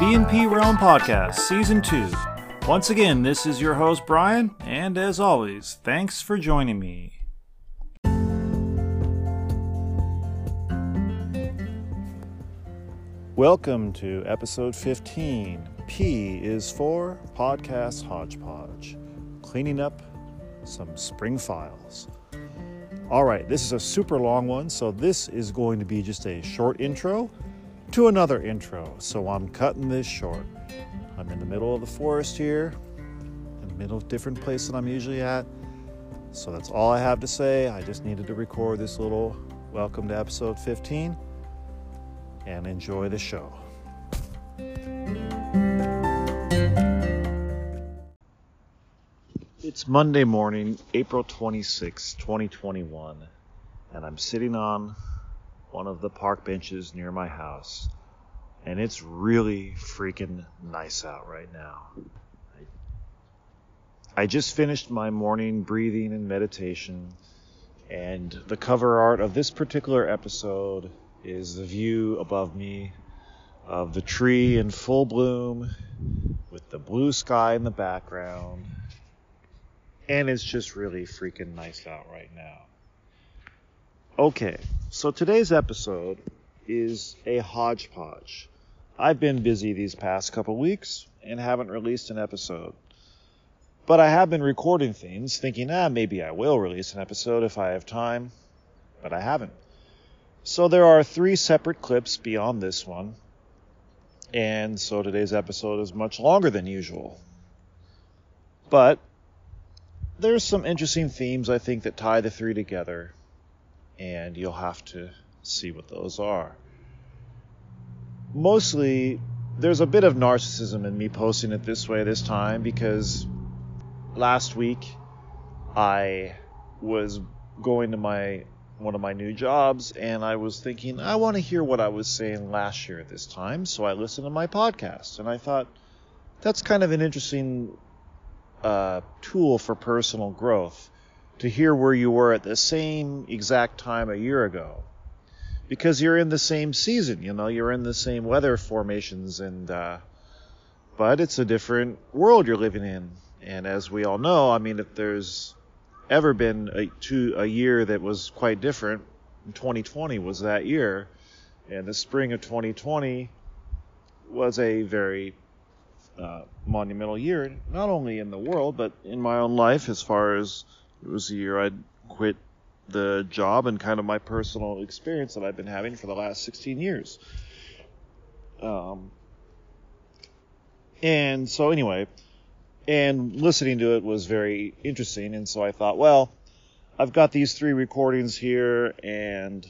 B&P Realm Podcast, Season 2. Once again, this is your host, Brian, and as always, thanks for joining me. Welcome to episode 15. P is for Podcast Hodgepodge, cleaning up some spring files. All right, this is a super long one, so this is going to be just a short intro to another intro. So I'm cutting this short. I'm in the middle of the forest here, in the middle of different place than I'm usually at. So that's all I have to say. I just needed to record this little welcome to episode 15 and enjoy the show. It's Monday morning, April 26, 2021, and I'm sitting on one of the park benches near my house, and it's really freaking nice out right now. I, just finished my morning breathing and meditation, and the cover art of this particular episode is the view above me of the tree in full bloom with the blue sky in the background. And it's just really freaking nice out right now. Okay, so today's episode is a hodgepodge. I've been busy these past couple weeks and haven't released an episode. But I have been recording things, thinking, ah, maybe I will release an episode if I have time, but I haven't. So there are three separate clips beyond this one, and so today's episode is much longer than usual. But there's some interesting themes I think that tie the three together, and you'll have to see what those are. Mostly, there's a bit of narcissism in me posting it this way this time because last week I was going to my one of my new jobs and I was thinking I want to hear what I was saying last year at this time, so I listened to my podcast and I thought that's kind of an interesting uh, tool for personal growth to hear where you were at the same exact time a year ago. Because you're in the same season you know you're in the same weather formations and uh, but it's a different world you're living in. And as we all know i mean if there's ever been a, to a year that was quite different 2020 was that year. And the spring of 2020 was a very uh, monumental year, not only in the world, but in my own life, as far as it was the year I'd quit the job and kind of my personal experience that I've been having for the last 16 years. Um, and so, anyway, and listening to it was very interesting, and so I thought, well, I've got these three recordings here, and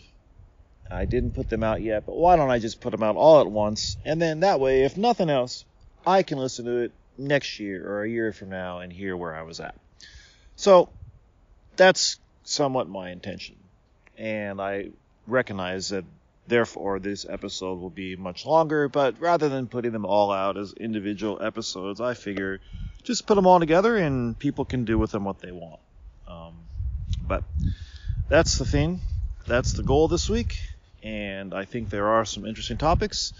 I didn't put them out yet, but why don't I just put them out all at once? And then that way, if nothing else, I can listen to it next year or a year from now and hear where I was at. So that's somewhat my intention. And I recognize that therefore this episode will be much longer, but rather than putting them all out as individual episodes, I figure just put them all together and people can do with them what they want. Um, but that's the thing. That's the goal this week. And I think there are some interesting topics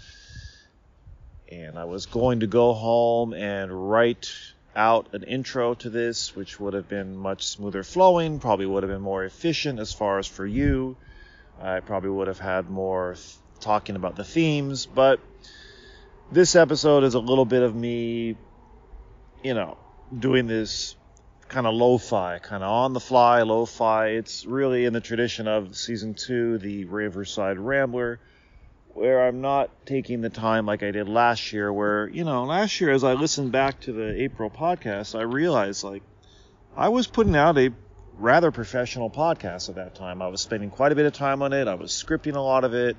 and I was going to go home and write out an intro to this, which would have been much smoother flowing, probably would have been more efficient as far as for you. I probably would have had more th- talking about the themes, but this episode is a little bit of me, you know, doing this kind of lo-fi, kind of on the fly lo-fi. It's really in the tradition of season two, the Riverside Rambler where I'm not taking the time like I did last year, where, you know, last year as I listened back to the April podcast, I realized like I was putting out a rather professional podcast at that time. I was spending quite a bit of time on it. I was scripting a lot of it.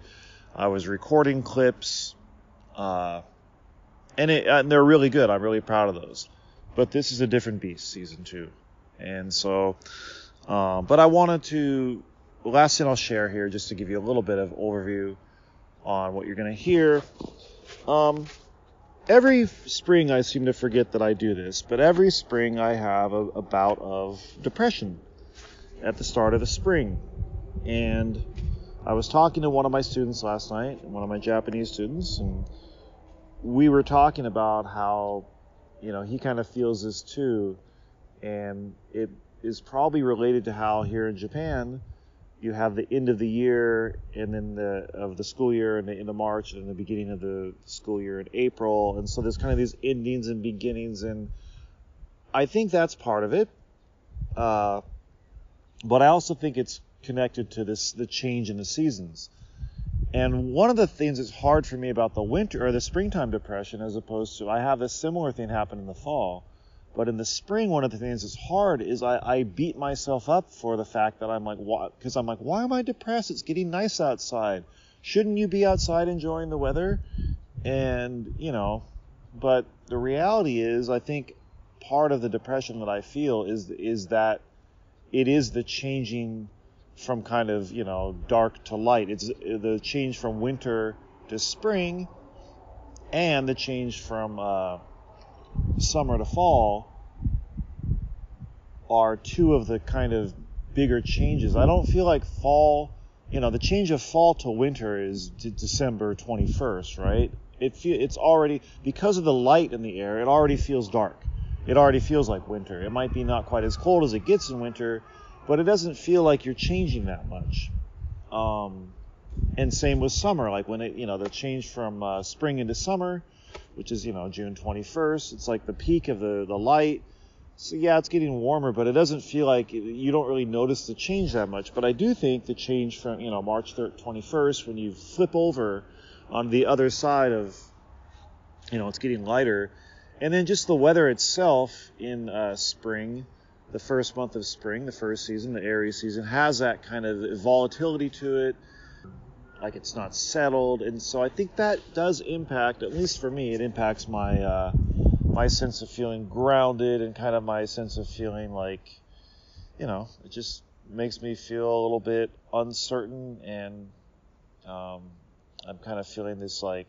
I was recording clips. Uh, and, it, and they're really good. I'm really proud of those. But this is a different beast, season two. And so, um, but I wanted to, last thing I'll share here, just to give you a little bit of overview on what you're going to hear. Um, every spring I seem to forget that I do this, but every spring I have a, a bout of depression at the start of the spring. And I was talking to one of my students last night, one of my Japanese students, and we were talking about how, you know, he kind of feels this too, and it is probably related to how here in Japan you have the end of the year and then the of the school year and the end of March and the beginning of the school year in April, and so there's kind of these endings and beginnings, and I think that's part of it. Uh, but I also think it's connected to this the change in the seasons. And one of the things that's hard for me about the winter or the springtime depression, as opposed to I have a similar thing happen in the fall, but in the spring, one of the things that's hard is I, I beat myself up for the fact that I'm like, what? Because I'm like, why am I depressed? It's getting nice outside. Shouldn't you be outside enjoying the weather? And you know, but the reality is, I think part of the depression that I feel is is that it is the changing from kind of you know dark to light. It's the change from winter to spring, and the change from uh, summer to fall are two of the kind of bigger changes. I don't feel like fall, you know, the change of fall to winter is December 21st, right? It fe- it's already because of the light in the air, it already feels dark. It already feels like winter. It might be not quite as cold as it gets in winter, but it doesn't feel like you're changing that much. Um, and same with summer, like when it, you know, the change from uh, spring into summer, which is you know June 21st. It's like the peak of the the light. So yeah, it's getting warmer, but it doesn't feel like you don't really notice the change that much. But I do think the change from you know March 21st when you flip over on the other side of you know it's getting lighter, and then just the weather itself in uh, spring, the first month of spring, the first season, the Aries season has that kind of volatility to it like it's not settled, and so I think that does impact, at least for me, it impacts my uh, my sense of feeling grounded and kind of my sense of feeling like, you know, it just makes me feel a little bit uncertain, and um, I'm kind of feeling this like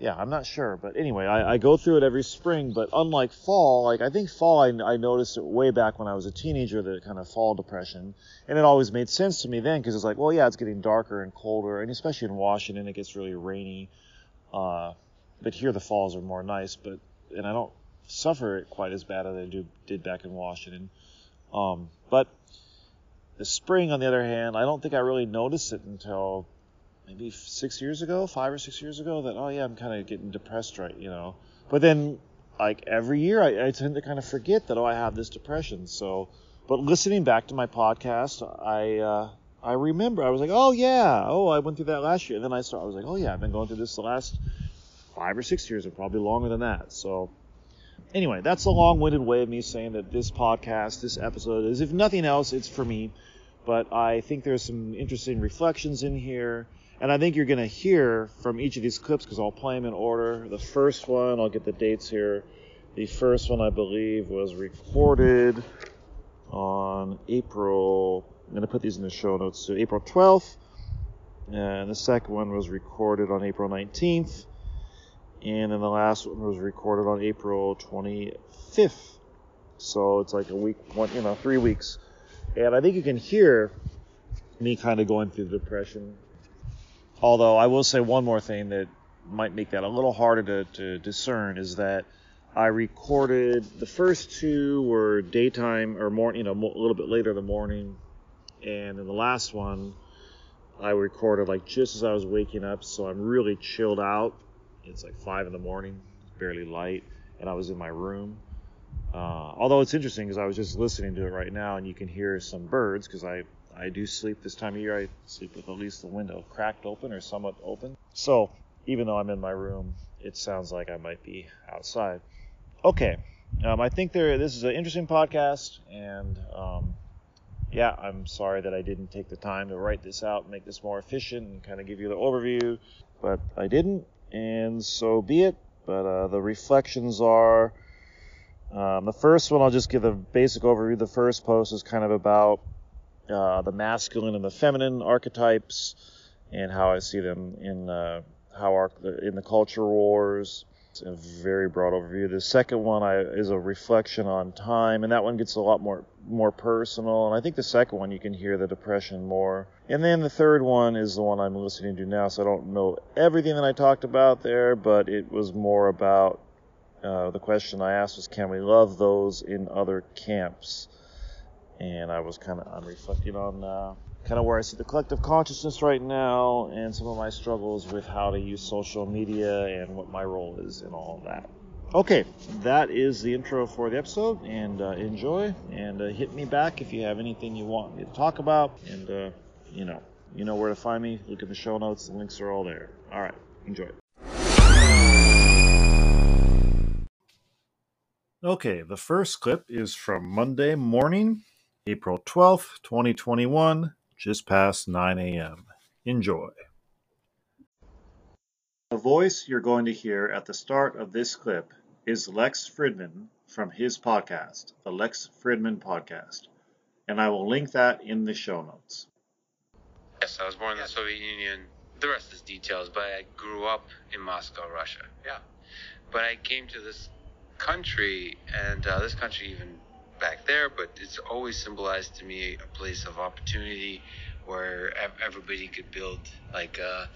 yeah, I'm not sure, but anyway, I, I, go through it every spring. But unlike fall, like I think fall, I, I, noticed it way back when I was a teenager, the kind of fall depression, and it always made sense to me then because it's like, well, yeah, it's getting darker and colder, and especially in Washington, it gets really rainy. Uh, but here the falls are more nice, but and I don't suffer it quite as bad as I do did back in Washington. Um, but the spring, on the other hand, I don't think I really noticed it until maybe six years ago, five or six years ago, that oh yeah, I'm kind of getting depressed, right? You know. But then, like every year, I, I tend to kind of forget that oh I have this depression. So, but listening back to my podcast, I uh, I remember I was like oh yeah, oh I went through that last year. And then I started I was like oh yeah, I've been going through this the last five or six years, or probably longer than that. So. Anyway, that's a long-winded way of me saying that this podcast, this episode is, if nothing else, it's for me. But I think there's some interesting reflections in here and I think you're going to hear from each of these clips because I'll play them in order. The first one, I'll get the dates here. The first one, I believe, was recorded on April. I'm going to put these in the show notes. So April 12th. And the second one was recorded on April 19th. And then the last one was recorded on April 25th. So it's like a week, one, you know, three weeks. And I think you can hear me kind of going through the depression Although I will say one more thing that might make that a little harder to, to discern is that I recorded the first two were daytime or morning, you know, a little bit later in the morning, and then the last one I recorded like just as I was waking up, so I'm really chilled out. It's like five in the morning, barely light, and I was in my room. Uh, although it's interesting because I was just listening to it right now, and you can hear some birds because I I do sleep this time of year. I sleep with at least the window cracked open or somewhat open. So even though I'm in my room, it sounds like I might be outside. Okay, um, I think there. This is an interesting podcast, and um, yeah, I'm sorry that I didn't take the time to write this out, make this more efficient, and kind of give you the overview, but I didn't, and so be it. But uh, the reflections are. Um, the first one, I'll just give a basic overview. The first post is kind of about uh, the masculine and the feminine archetypes and how I see them in uh, how our, in the culture wars. It's a very broad overview. The second one I, is a reflection on time, and that one gets a lot more more personal. And I think the second one you can hear the depression more. And then the third one is the one I'm listening to now, so I don't know everything that I talked about there, but it was more about uh, the question I asked was, can we love those in other camps? And I was kind of I'm reflecting on. Uh, kind of where I see the collective consciousness right now and some of my struggles with how to use social media and what my role is in all of that. Okay, that is the intro for the episode, and uh, enjoy. And uh, hit me back if you have anything you want me to talk about. And uh, you know, you know where to find me. Look at the show notes; the links are all there. All right, enjoy. Okay, the first clip is from Monday morning, April 12th, 2021 just past 9 a.m. Enjoy. The voice you're going to hear at the start of this clip is Lex Fridman from his podcast, the Lex Fridman Podcast, and I will link that in the show notes. Yes, I was born in the Soviet Union. The rest is details, but I grew up in Moscow, Russia. Yeah. But I came to this country, and uh, this country even back there, but it's always symbolized to me a place of opportunity where everybody could build like uh,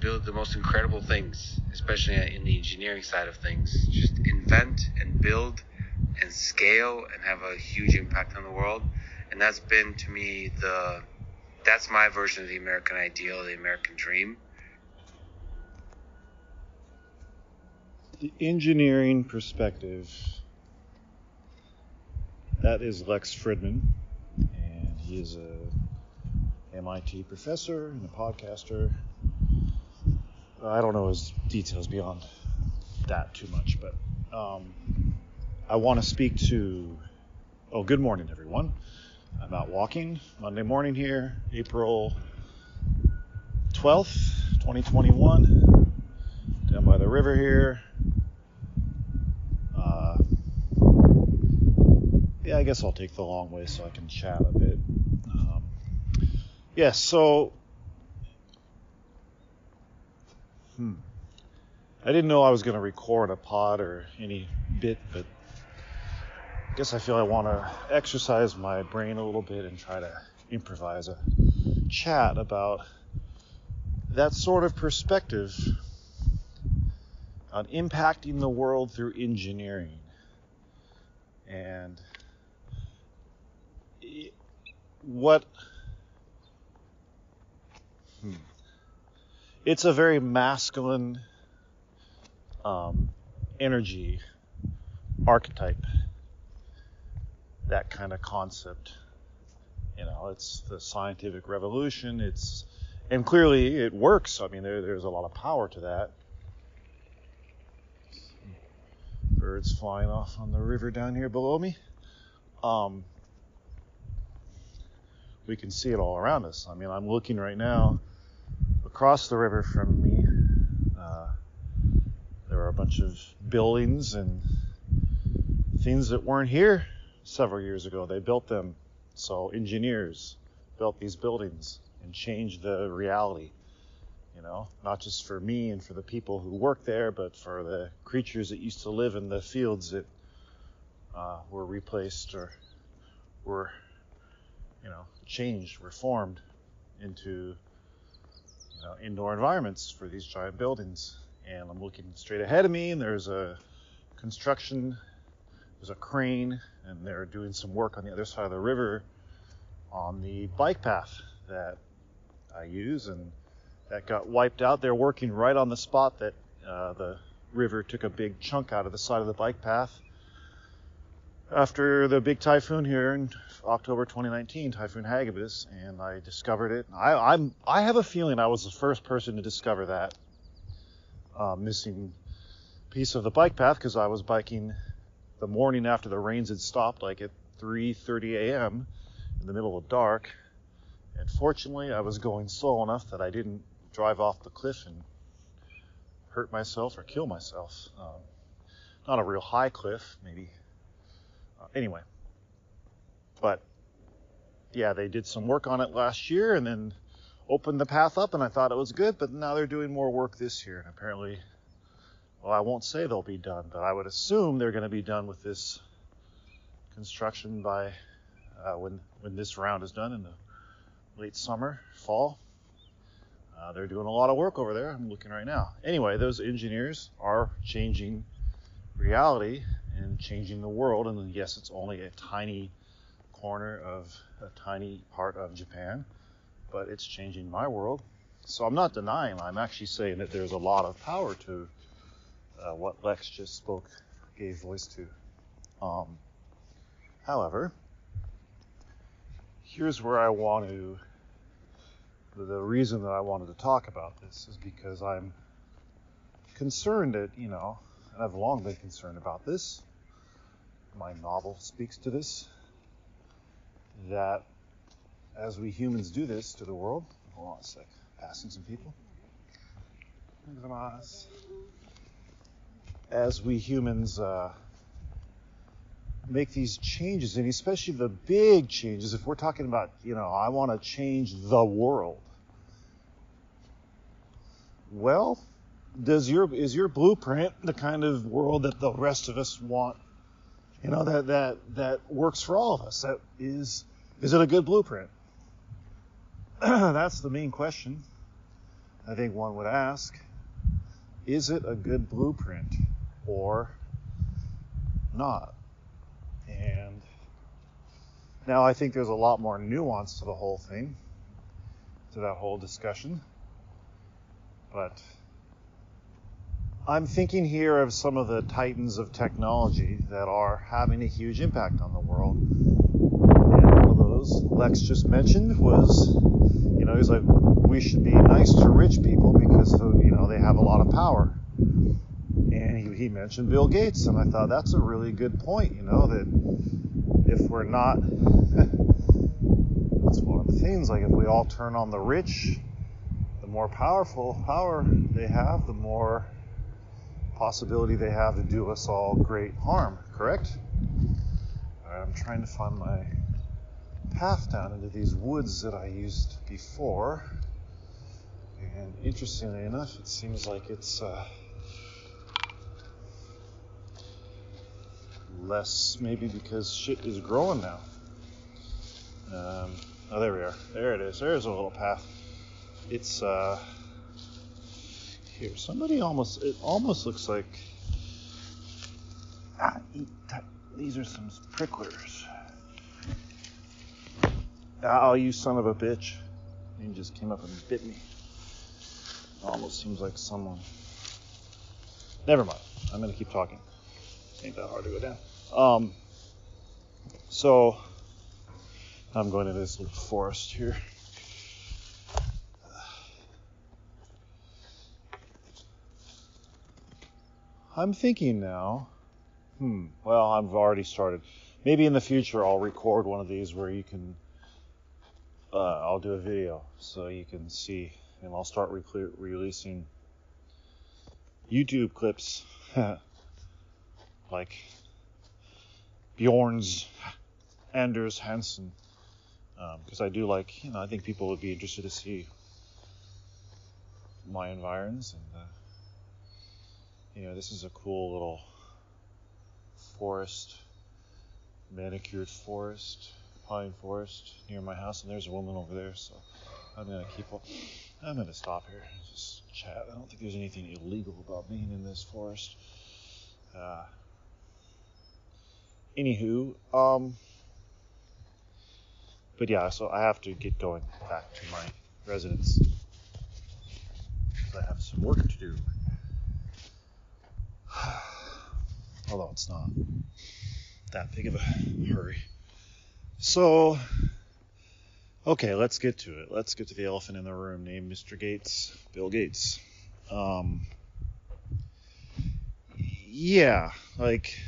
build the most incredible things, especially in the engineering side of things. Just invent and build and scale and have a huge impact on the world. And that's been to me the that's my version of the American ideal, the American dream. The engineering perspective that is Lex Fridman, and he is a MIT professor and a podcaster. I don't know his details beyond that too much, but um, I want to speak to. Oh, good morning, everyone. I'm out walking Monday morning here, April 12th, 2021, down by the river here. Yeah, I guess I'll take the long way so I can chat a bit. Um, yes, yeah, so hmm, I didn't know I was going to record a pod or any bit, but I guess I feel I want to exercise my brain a little bit and try to improvise a chat about that sort of perspective on impacting the world through engineering. And what hmm. it's a very masculine um, energy archetype. That kind of concept. You know it's the scientific revolution. It's and clearly it works. I mean there, there's a lot of power to that. Birds flying off on the river down here below me. Um, we can see it all around us. I mean, I'm looking right now across the river from me. Uh, there are a bunch of buildings and things that weren't here several years ago. They built them. So engineers built these buildings and changed the reality. You know, not just for me and for the people who work there, but for the creatures that used to live in the fields that uh, were replaced or were you know, changed, reformed into you know, indoor environments for these giant buildings. And I'm looking straight ahead of me, and there's a construction, there's a crane, and they're doing some work on the other side of the river on the bike path that I use, and that got wiped out. They're working right on the spot that uh, the river took a big chunk out of the side of the bike path after the big typhoon here in October 2019, Typhoon Hagibis, and I discovered it. I, am I have a feeling I was the first person to discover that uh, missing piece of the bike path because I was biking the morning after the rains had stopped, like at 3:30 a.m. in the middle of dark. And fortunately, I was going slow enough that I didn't drive off the cliff and hurt myself or kill myself. Um, not a real high cliff, maybe. Uh, anyway, but yeah, they did some work on it last year and then opened the path up, and I thought it was good. But now they're doing more work this year, and apparently well, I won't say they'll be done, but I would assume they're going to be done with this construction by uh, when when this round is done in the late summer, fall. Uh, they're doing a lot of work over there. I'm looking right now. Anyway, those engineers are changing reality and changing the world. And yes, it's only a tiny corner of a tiny part of Japan, but it's changing my world. So I'm not denying. I'm actually saying that there's a lot of power to uh, what Lex just spoke, gave voice to. Um, however, here's where I want to. The reason that I wanted to talk about this is because I'm concerned that, you know, and I've long been concerned about this. My novel speaks to this. That as we humans do this to the world, hold on a sec, passing some people. As we humans uh, make these changes, and especially the big changes, if we're talking about, you know, I want to change the world. Well, does your is your blueprint the kind of world that the rest of us want? You know, that that that works for all of us. That is is it a good blueprint? That's the main question. I think one would ask. Is it a good blueprint or not? And now I think there's a lot more nuance to the whole thing, to that whole discussion. But I'm thinking here of some of the titans of technology that are having a huge impact on the world. And one of those Lex just mentioned was, you know, he's like, we should be nice to rich people because, you know, they have a lot of power. And he, he mentioned Bill Gates, and I thought that's a really good point, you know, that if we're not, that's one of the things, like if we all turn on the rich, the more powerful power they have, the more possibility they have to do us all great harm, correct? All right, I'm trying to find my path down into these woods that I used before. And interestingly enough, it seems like it's uh, less, maybe because shit is growing now. Um, oh, there we are. There it is. There's a little path. It's uh, here. Somebody almost, it almost looks like. Ah, these are some pricklers. Oh, you son of a bitch. You just came up and bit me. Almost seems like someone. Never mind. I'm going to keep talking. Ain't that hard to go down. Um, so, I'm going to this little forest here. I'm thinking now, hmm, well, I've already started. Maybe in the future I'll record one of these where you can, uh, I'll do a video so you can see, and I'll start re- releasing YouTube clips like Bjorn's Anders Hansen, because um, I do like, you know, I think people would be interested to see my environs and. Uh, you know, this is a cool little forest, manicured forest, pine forest near my house, and there's a woman over there, so I'm gonna keep. I'm gonna stop here, just chat. I don't think there's anything illegal about being in this forest. Uh, anywho, um, but yeah, so I have to get going back to my residence. I have some work to do. Although it's not that big of a hurry. So, okay, let's get to it. Let's get to the elephant in the room named Mr. Gates, Bill Gates. Um, yeah, like,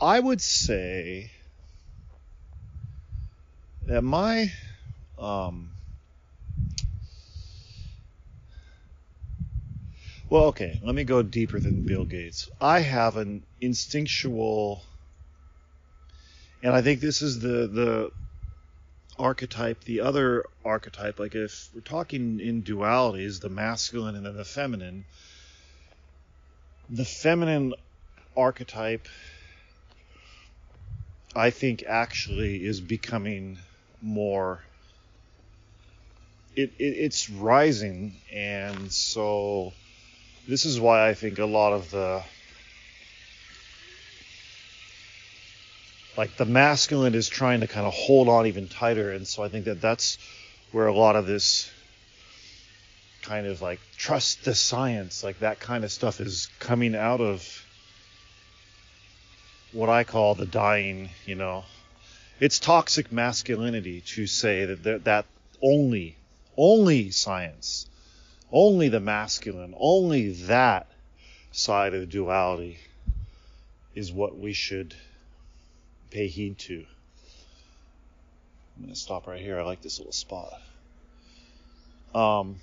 I would say that my um, Well, okay, let me go deeper than Bill Gates. I have an instinctual, and I think this is the the archetype, the other archetype, like if we're talking in dualities, the masculine and then the feminine, the feminine archetype, I think, actually is becoming more. It, it, it's rising, and so this is why I think a lot of the like the masculine is trying to kind of hold on even tighter, and so I think that that's where a lot of this kind of like trust the science, like that kind of stuff is coming out of what I call the dying, you know. It's toxic masculinity to say that that only only science, only the masculine, only that side of duality is what we should pay heed to. I'm going to stop right here. I like this little spot. Um,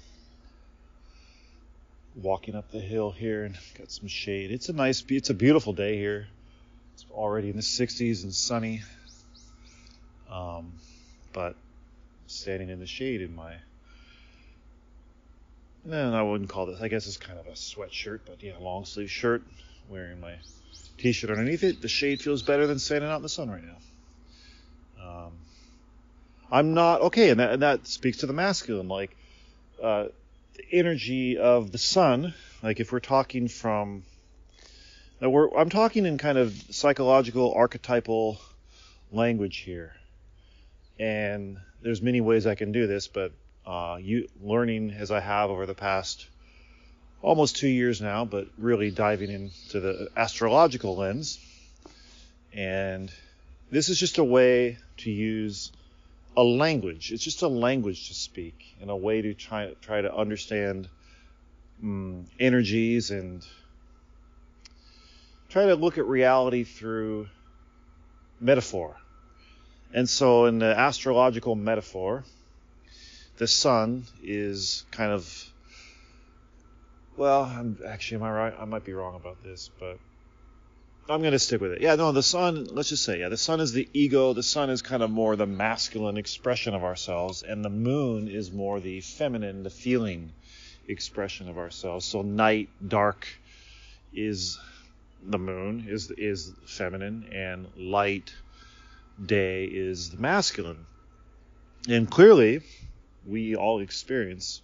walking up the hill here and got some shade. It's a nice, it's a beautiful day here. It's already in the 60s and sunny. Um, but standing in the shade in my, and I wouldn't call this. I guess it's kind of a sweatshirt, but yeah, long sleeve shirt, wearing my t-shirt underneath it. The shade feels better than standing out in the sun right now. Um, I'm not okay, and that, and that speaks to the masculine, like uh, the energy of the sun. Like if we're talking from, we're, I'm talking in kind of psychological, archetypal language here, and there's many ways I can do this, but uh, you learning as I have over the past almost two years now, but really diving into the astrological lens. And this is just a way to use a language. It's just a language to speak and a way to try, try to understand um, energies and try to look at reality through metaphor. And so, in the astrological metaphor, the sun is kind of well, I'm actually, am I right? I might be wrong about this, but I'm going to stick with it. Yeah, no, the sun, let's just say, yeah, the sun is the ego. The sun is kind of more the masculine expression of ourselves, and the moon is more the feminine, the feeling expression of ourselves. So night, dark is the moon, is is feminine, and light, day is the masculine. And clearly, we all experience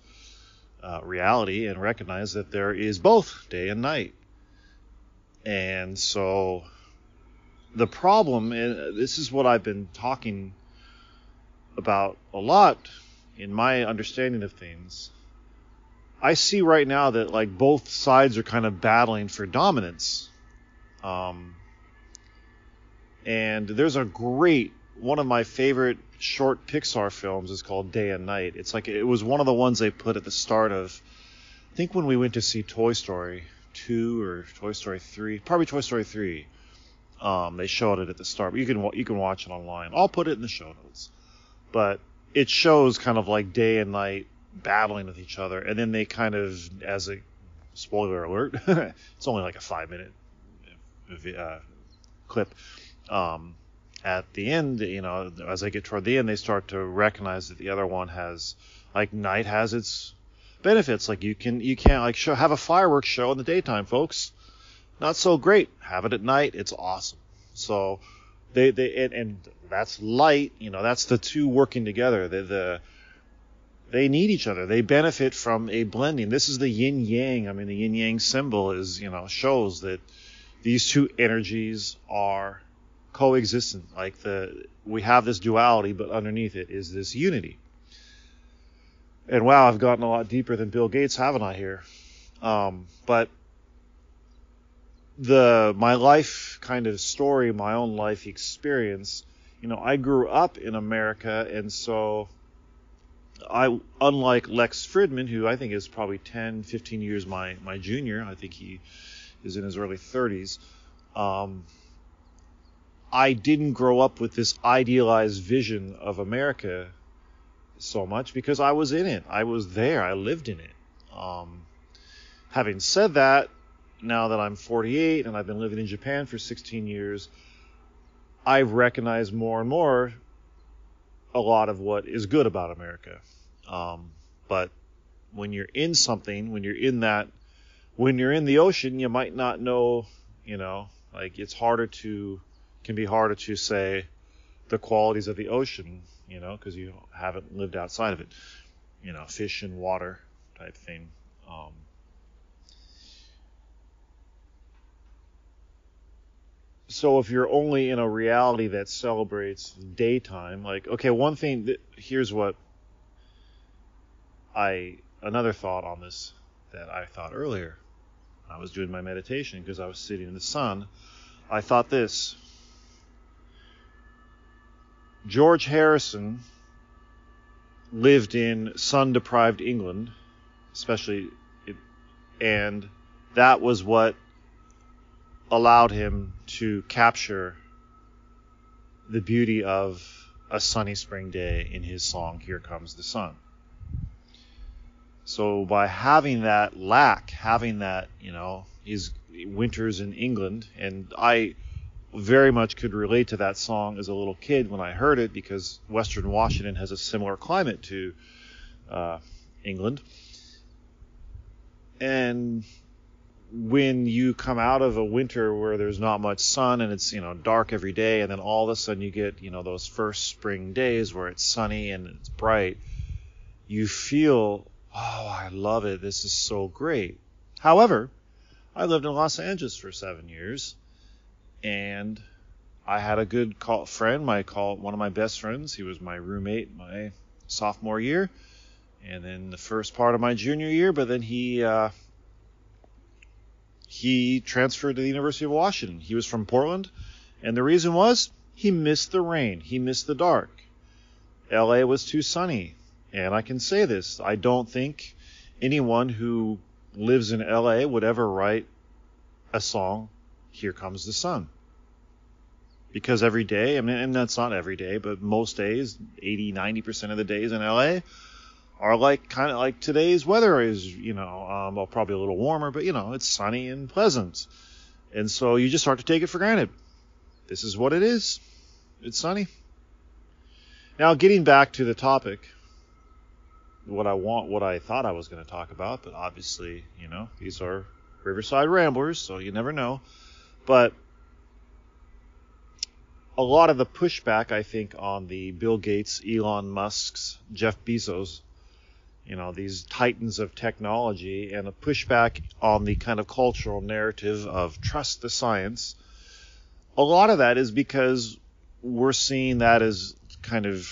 uh, reality and recognize that there is both day and night. And so the problem, and this is what I've been talking about a lot in my understanding of things. I see right now that like both sides are kind of battling for dominance. Um, and there's a great one of my favorite short Pixar films is called Day and Night. It's like it was one of the ones they put at the start of I think when we went to see Toy Story 2 or Toy Story 3, probably Toy Story 3. Um, they showed it at the start. But you can you can watch it online. I'll put it in the show notes. But it shows kind of like day and night battling with each other, and then they kind of, as a spoiler alert, it's only like a five minute uh, clip. Um, at the end, you know, as they get toward the end, they start to recognize that the other one has, like, night has its benefits. Like, you can, you can't, like, show, have a fireworks show in the daytime, folks. Not so great. Have it at night. It's awesome. So, they, they, and, and that's light, you know, that's the two working together. The, the, they need each other. They benefit from a blending. This is the yin yang. I mean, the yin yang symbol is, you know, shows that these two energies are coexistent. Like the we have this duality, but underneath it is this unity. And wow, I've gotten a lot deeper than Bill Gates, haven't I? Here, um, but the my life kind of story, my own life experience. You know, I grew up in America, and so I, unlike Lex Fridman, who I think is probably 10, 15 years my my junior, I think he is in his early 30s. Um, I didn't grow up with this idealized vision of America so much because I was in it. I was there. I lived in it. Um, having said that, now that I'm 48 and I've been living in Japan for 16 years, I've recognized more and more a lot of what is good about America. Um, but when you're in something, when you're in that, when you're in the ocean, you might not know, you know, like it's harder to, can be harder to say the qualities of the ocean, you know, because you haven't lived outside of it, you know, fish and water type thing. Um, so if you're only in a reality that celebrates daytime, like okay, one thing here's what I another thought on this that I thought earlier. I was doing my meditation because I was sitting in the sun. I thought this. George Harrison lived in sun deprived England, especially, and that was what allowed him to capture the beauty of a sunny spring day in his song Here Comes the Sun. So by having that lack, having that, you know, his winters in England, and I very much could relate to that song as a little kid when I heard it because Western Washington has a similar climate to uh, England. And when you come out of a winter where there's not much sun and it's you know dark every day and then all of a sudden you get you know those first spring days where it's sunny and it's bright you feel oh i love it. This is so great. However i lived in los angeles for seven years and i had a good call, friend my call one of my best friends he was my roommate my sophomore year and then the first part of my junior year but then he uh, he transferred to the University of Washington. He was from Portland, and the reason was he missed the rain, he missed the dark. LA was too sunny, and I can say this I don't think anyone who lives in LA would ever write a song, Here Comes the Sun. Because every day, I mean, and that's not every day, but most days, 80, 90% of the days in LA, are like kind of like today's weather is, you know, um, well, probably a little warmer, but you know, it's sunny and pleasant. And so you just start to take it for granted. This is what it is. It's sunny. Now, getting back to the topic, what I want, what I thought I was going to talk about, but obviously, you know, these are Riverside Ramblers, so you never know. But a lot of the pushback, I think, on the Bill Gates, Elon Musk's, Jeff Bezos you know these titans of technology and a pushback on the kind of cultural narrative of trust the science. A lot of that is because we're seeing that as kind of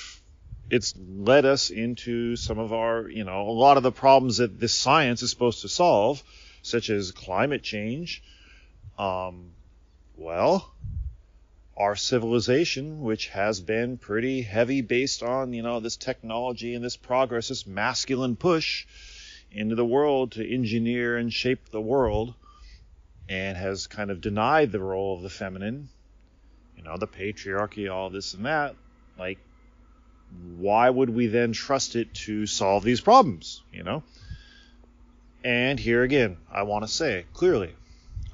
it's led us into some of our you know a lot of the problems that this science is supposed to solve such as climate change. Um, well our civilization, which has been pretty heavy based on, you know, this technology and this progress, this masculine push into the world to engineer and shape the world, and has kind of denied the role of the feminine, you know, the patriarchy, all this and that. Like, why would we then trust it to solve these problems, you know? And here again, I want to say clearly,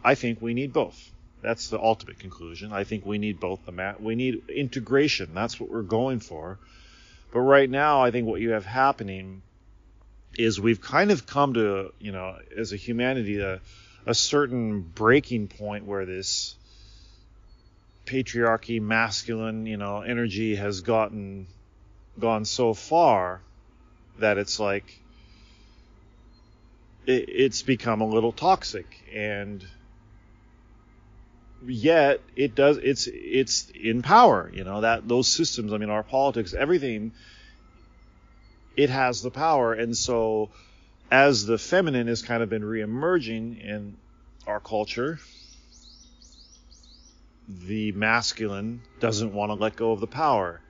I think we need both. That's the ultimate conclusion. I think we need both the mat. We need integration. That's what we're going for. But right now, I think what you have happening is we've kind of come to, you know, as a humanity, a, a certain breaking point where this patriarchy, masculine, you know, energy has gotten gone so far that it's like it, it's become a little toxic and yet it does it's it's in power you know that those systems i mean our politics everything it has the power. And so as the feminine has kind of been reemerging in our culture the masculine doesn't want to let go of the power.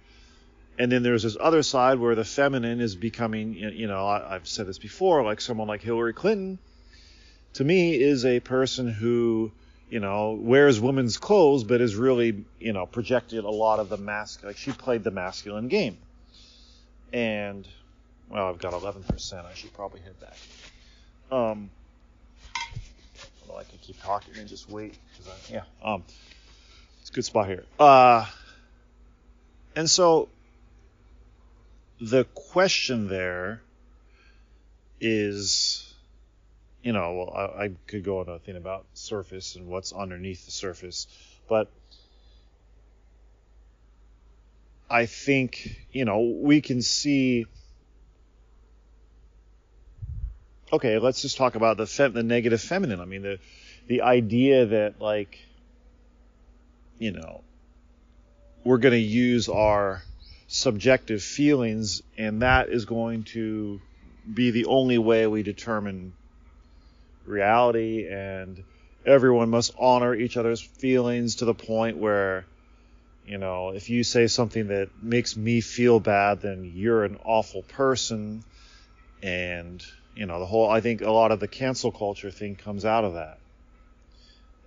And then there's this other side where the feminine is becoming you know i've said this before like someone like hillary clinton to me is a person who you know, wears women's clothes, but is really, you know, projected a lot of the mask. Like she played the masculine game. And, well, I've got 11%. I should probably head back. Um, I can keep talking and just wait. I, yeah. Um, it's a good spot here. Uh, and so the question there is, you know, I, I could go on a thing about surface and what's underneath the surface, but I think, you know, we can see. Okay, let's just talk about the fem- the negative feminine. I mean, the the idea that like, you know, we're going to use our subjective feelings, and that is going to be the only way we determine reality, and everyone must honor each other's feelings to the point where you know, if you say something that makes me feel bad, then you're an awful person. And, you know, the whole, I think a lot of the cancel culture thing comes out of that.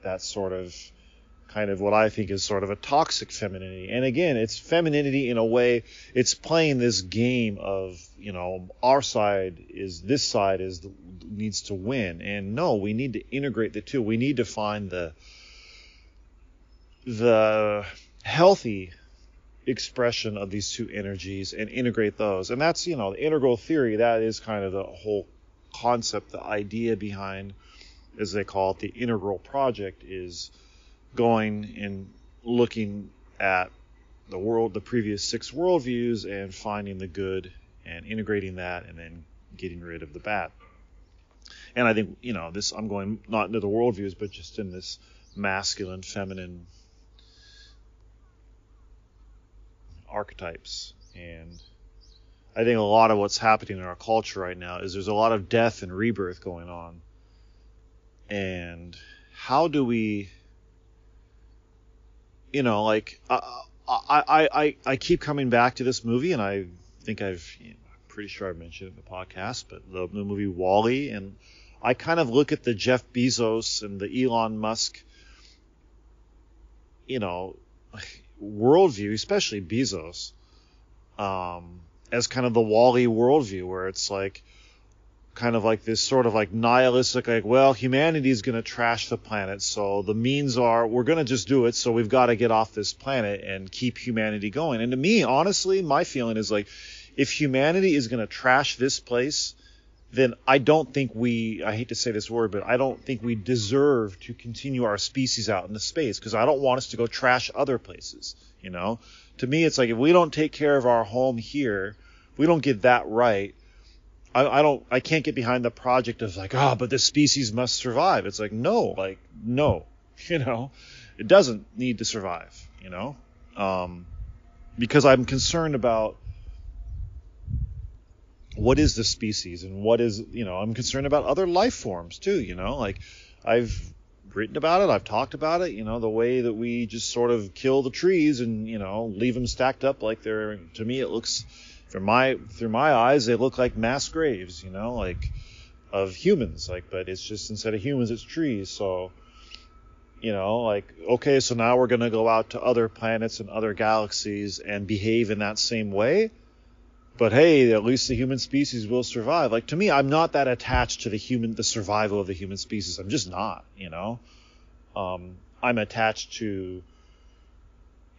That sort of, kind of what I think is sort of a toxic femininity. And again, it's femininity in a way, it's playing this game of, you know, our side is, this side is, needs to win. And no, we need to integrate the two. We need to find the, the, healthy expression of these two energies and integrate those. And that's, you know, the integral theory, that is kind of the whole concept, the idea behind, as they call it, the integral project is going and looking at the world, the previous six worldviews and finding the good and integrating that and then getting rid of the bad. And I think, you know, this, I'm going not into the worldviews, but just in this masculine, feminine archetypes. And I think a lot of what's happening in our culture right now is there's a lot of death and rebirth going on. And how do we, you know, like, I, I, I, I keep coming back to this movie, and I think I've, you know, I'm pretty sure I've mentioned it in the podcast, but the, the movie WALL-E, and I kind of look at the Jeff Bezos and the Elon Musk, you know, worldview, especially Bezos, um, as kind of the WALL-E worldview, where it's like kind of like this sort of like nihilistic, like, well, humanity is going to trash the planet, so the means are we're going to just do it, so we've got to get off this planet and keep humanity going. And to me, honestly, my feeling is like, if humanity is going to trash this place, then I don't think we, I hate to say this word, but I don't think we deserve to continue our species out in the space because I don't want us to go trash other places, you know? To me, it's like if we don't take care of our home here, we don't get that right, I, I don't, I can't get behind the project of like, oh, but this species must survive. It's like, no, like, no, you know, it doesn't need to survive, you know? Um, because I'm concerned about what is the species and what is you know i'm concerned about other life forms too you know like i've written about it i've talked about it you know the way that we just sort of kill the trees and you know leave them stacked up like they're to me it looks through my through my eyes they look like mass graves you know like of humans like but it's just instead of humans it's trees so you know like okay so now we're going to go out to other planets and other galaxies and behave in that same way but hey, at least the human species will survive. Like to me, I'm not that attached to the human, the survival of the human species. I'm just not, you know. Um, I'm attached to,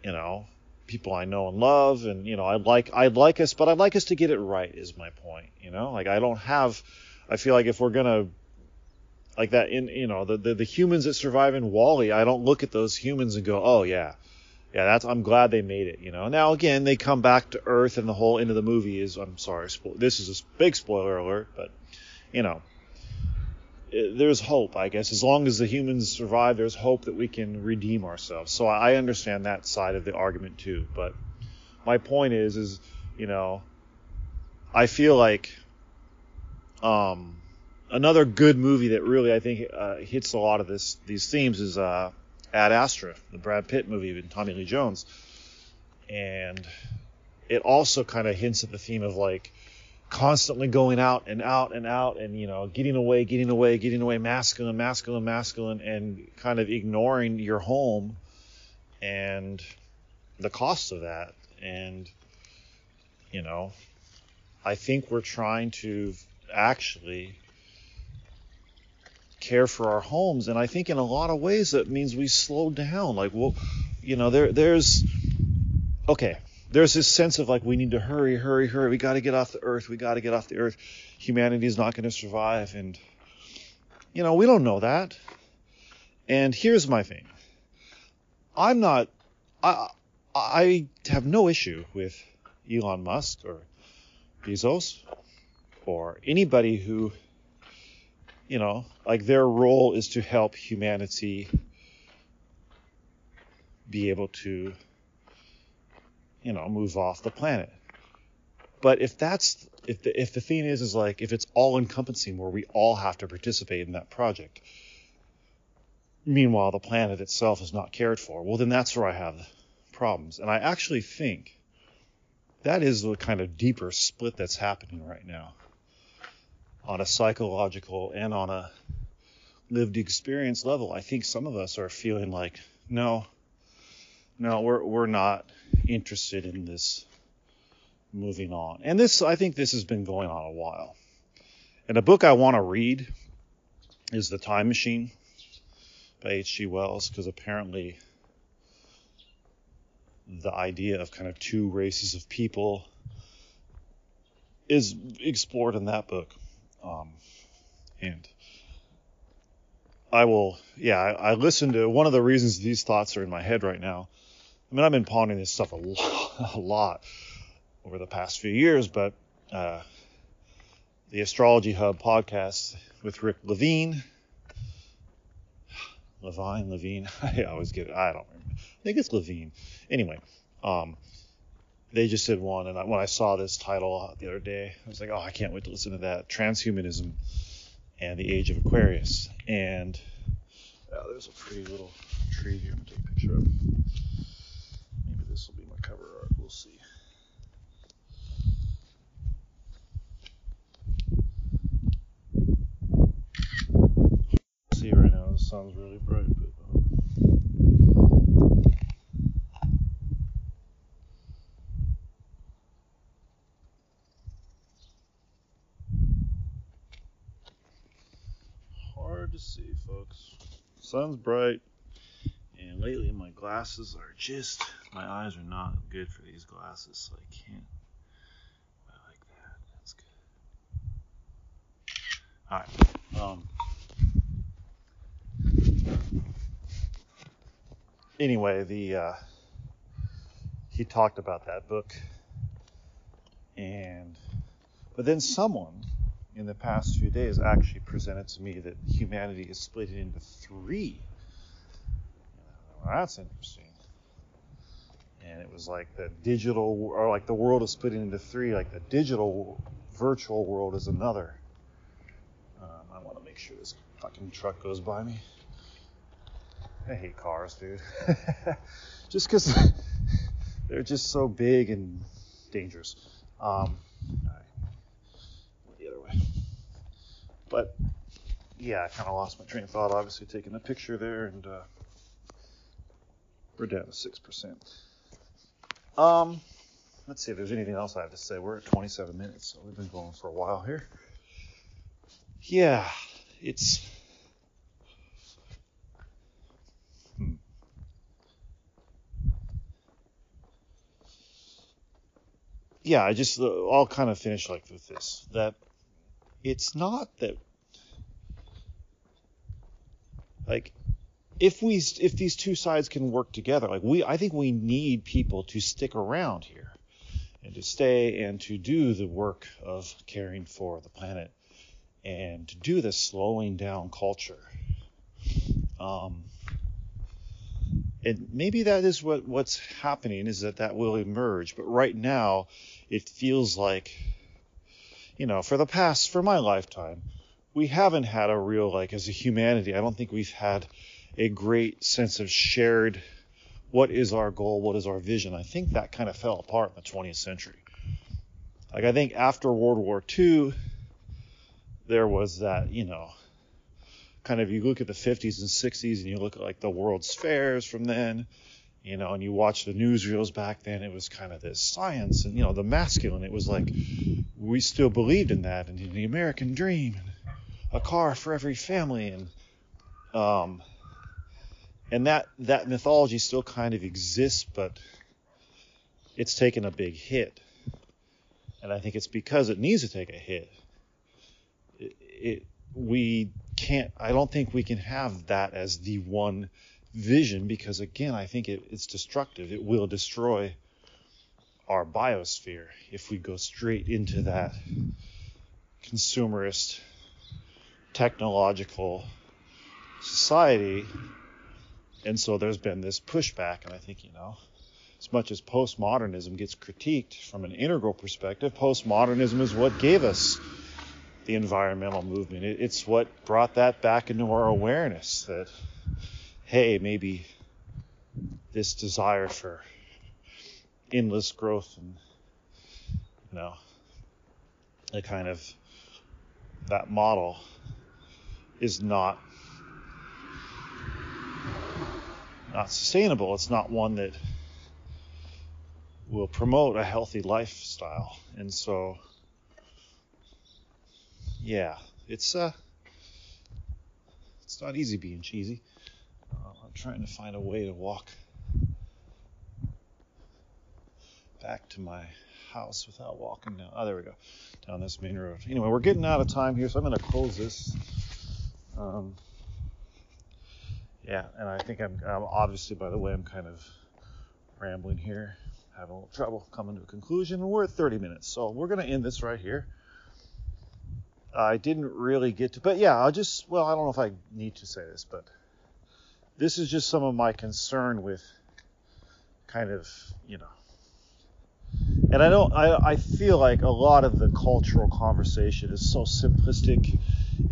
you know, people I know and love, and you know, I'd like, I'd like us, but I'd like us to get it right. Is my point, you know. Like I don't have, I feel like if we're gonna, like that in, you know, the the, the humans that survive in WALL-E, I don't look at those humans and go, oh yeah yeah, that's I'm glad they made it. You know, now again they come back to Earth, and the whole end of the movie is I'm sorry, spo- this is a big spoiler alert, but you know, there's hope, I guess. As long as the humans survive, there's hope that we can redeem ourselves. So I understand that side of the argument too. But my point is, is you know, I feel like um, another good movie that really I think uh, hits a lot of this these themes is uh, Ad Astra, the Brad Pitt movie with Tommy Lee Jones. And it also kind of hints at the theme of like constantly going out and out and out and, you know, getting away, getting away, getting away, masculine, masculine, masculine, and kind of ignoring your home and the cost of that. And, you know, I think we're trying to actually care for our homes. And I think in a lot of ways that means we slow down. Like, well, you know, there there's okay. There's this sense of like we need to hurry, hurry, hurry. We got to get off the earth. We got to get off the earth. Humanity is not going to survive, and you know we don't know that. And here's my thing. I'm not. I I have no issue with Elon Musk or Bezos or anybody who, you know, like their role is to help humanity be able to, you know, move off the planet. But if that's if the if the thing is is like if it's all encompassing where we all have to participate in that project, meanwhile the planet itself is not cared for, well then that's where I have problems. And I actually think that is the kind of deeper split that's happening right now on a psychological and on a lived experience level. I think some of us are feeling like, no, no, we're we're not interested in this moving on. And this I think this has been going on a while. And a book I want to read is The Time Machine by H.G. Wells because apparently the idea of kind of two races of people is explored in that book. Um, and I will, yeah, I, I listened to one of the reasons these thoughts are in my head right now. I mean, I've been pondering this stuff a lot, a lot over the past few years, but uh, the Astrology Hub podcast with Rick Levine, Levine, Levine, I always get it, I don't remember. I think it's Levine. Anyway, um, they just did one, and I, when I saw this title the other day, I was like, oh, I can't wait to listen to that. Transhumanism and the Age of Aquarius. And oh, there's a pretty little tree here. I'm gonna take a picture of. This will be my cover art. We'll see. See right now, the sun's really bright, but. Um, hard to see, folks. Sun's bright, and lately my glasses are just my eyes are not good for these glasses, so I can't. I like that. That's good. All right. Um. Anyway, the uh, he talked about that book, and but then someone in the past few days actually presented to me that humanity is split into three. Well, that's interesting. And it was like the digital, or like the world is split into three. Like the digital virtual world is another. Um, I want to make sure this fucking truck goes by me. I hate cars, dude. just because they're just so big and dangerous. Um, the other way. But yeah, I kind of lost my train of thought. Obviously, taking the picture there, and uh, we're down to six percent. Um, let's see if there's anything else I have to say. We're at 27 minutes, so we've been going for a while here. Yeah, it's. Hmm. Yeah, I just uh, I'll kind of finish like with this that it's not that like if we if these two sides can work together like we I think we need people to stick around here and to stay and to do the work of caring for the planet and to do this slowing down culture. Um, and maybe that is what what's happening is that that will emerge. But right now it feels like you know, for the past, for my lifetime, we haven't had a real, like, as a humanity, I don't think we've had a great sense of shared what is our goal, what is our vision. I think that kind of fell apart in the 20th century. Like, I think after World War II, there was that, you know, kind of you look at the 50s and 60s and you look at like the World's Fairs from then, you know, and you watch the newsreels back then, it was kind of this science and, you know, the masculine. It was like we still believed in that and in the American dream and a car for every family and, um, and that, that mythology still kind of exists, but it's taken a big hit. And I think it's because it needs to take a hit. It, it, we can't, I don't think we can have that as the one vision because, again, I think it, it's destructive. It will destroy our biosphere if we go straight into that consumerist technological society. And so there's been this pushback, and I think, you know, as much as postmodernism gets critiqued from an integral perspective, postmodernism is what gave us the environmental movement. it's what brought that back into our awareness that, hey, maybe this desire for endless growth and, you know, a kind of that model is not not sustainable. It's not one that will promote a healthy lifestyle. And so yeah, it's uh it's not easy being cheesy. Uh, I'm trying to find a way to walk back to my house without walking down. Oh, there we go, down this main road. Anyway, we're getting out of time here, so I'm going to close this. Um, yeah, and I think I'm, I'm obviously, by the way, I'm kind of rambling here, having a little trouble coming to a conclusion, and we're at 30 minutes, so we're going to end this right here. I didn't really get to, but yeah, I'll just, well, I don't know if I need to say this, but this is just some of my concern with kind of, you know, and I don't, I, I feel like a lot of the cultural conversation is so simplistic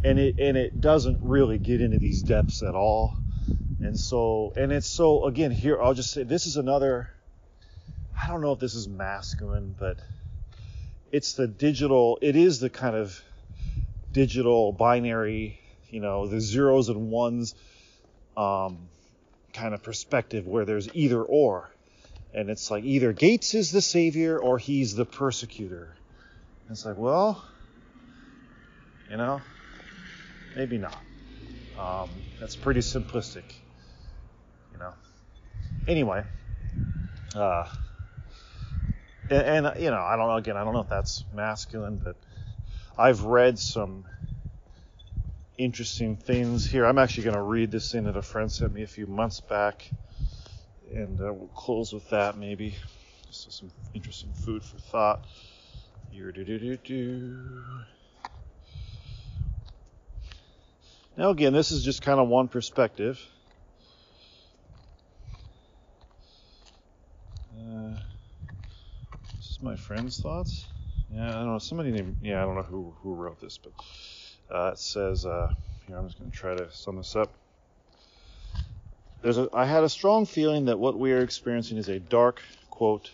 and it, and it doesn't really get into these depths at all. And so, and it's so, again, here, I'll just say this is another, I don't know if this is masculine, but it's the digital, it is the kind of, digital binary, you know, the zeros and ones um, kind of perspective where there's either or. And it's like either Gates is the savior or he's the persecutor. And it's like, well, you know, maybe not. Um, that's pretty simplistic. Anyway, uh, and, and you know, I don't know. Again, I don't know if that's masculine, but I've read some interesting things here. I'm actually going to read this thing that a friend sent me a few months back, and uh, we'll close with that maybe. Just some interesting food for thought. Now, again, this is just kind of one perspective. Uh, this is my friend's thoughts. Yeah, I don't know. Somebody named. Yeah, I don't know who who wrote this, but uh, it says. Uh, here, I'm just going to try to sum this up. There's a, I had a strong feeling that what we are experiencing is a dark quote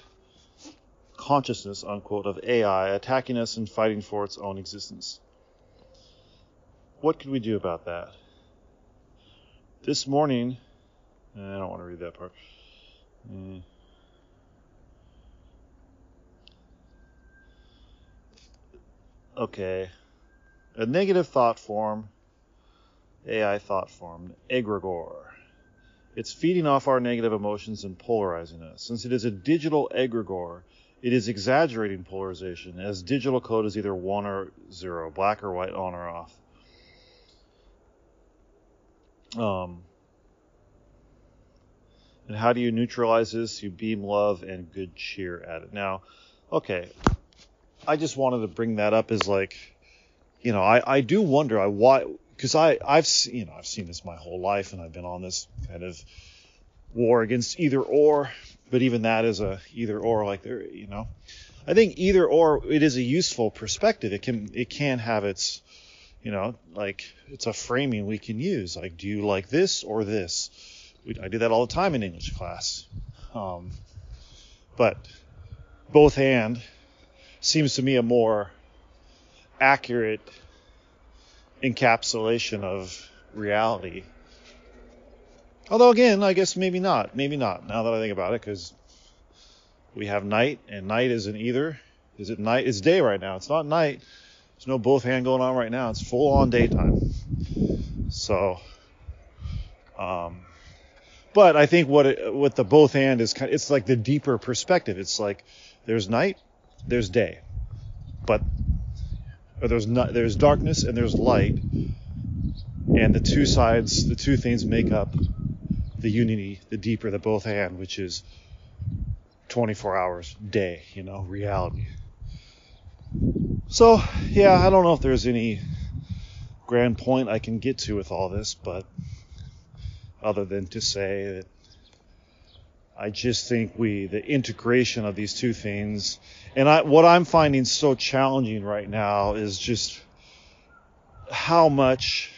consciousness unquote of AI attacking us and fighting for its own existence. What could we do about that? This morning, I don't want to read that part. Mm. Okay, a negative thought form, AI thought form, egregore. It's feeding off our negative emotions and polarizing us. Since it is a digital egregore, it is exaggerating polarization, as digital code is either 1 or 0, black or white, on or off. Um, and how do you neutralize this? You beam love and good cheer at it. Now, okay, I just wanted to bring that up as like, you know, I, I do wonder I why because I I've you know I've seen this my whole life and I've been on this kind of war against either or, but even that is a either or like there you know. I think either or it is a useful perspective. It can it can have its you know like it's a framing we can use. Like do you like this or this? We, I do that all the time in English class. Um, but both and seems to me a more accurate encapsulation of reality. Although again, I guess maybe not. Maybe not. Now that I think about it, because we have night, and night isn't either. Is it night? It's day right now. It's not night. There's no both hand going on right now. It's full on daytime. So, um, but I think what it, what the both hand is kind of, it's like the deeper perspective. It's like there's night, there's day, but or there's not there's darkness and there's light, and the two sides, the two things make up the unity, the deeper, the both and, which is 24 hours day, you know, reality. So, yeah, I don't know if there's any grand point I can get to with all this, but other than to say that I just think we, the integration of these two things, and I, what I'm finding so challenging right now is just how much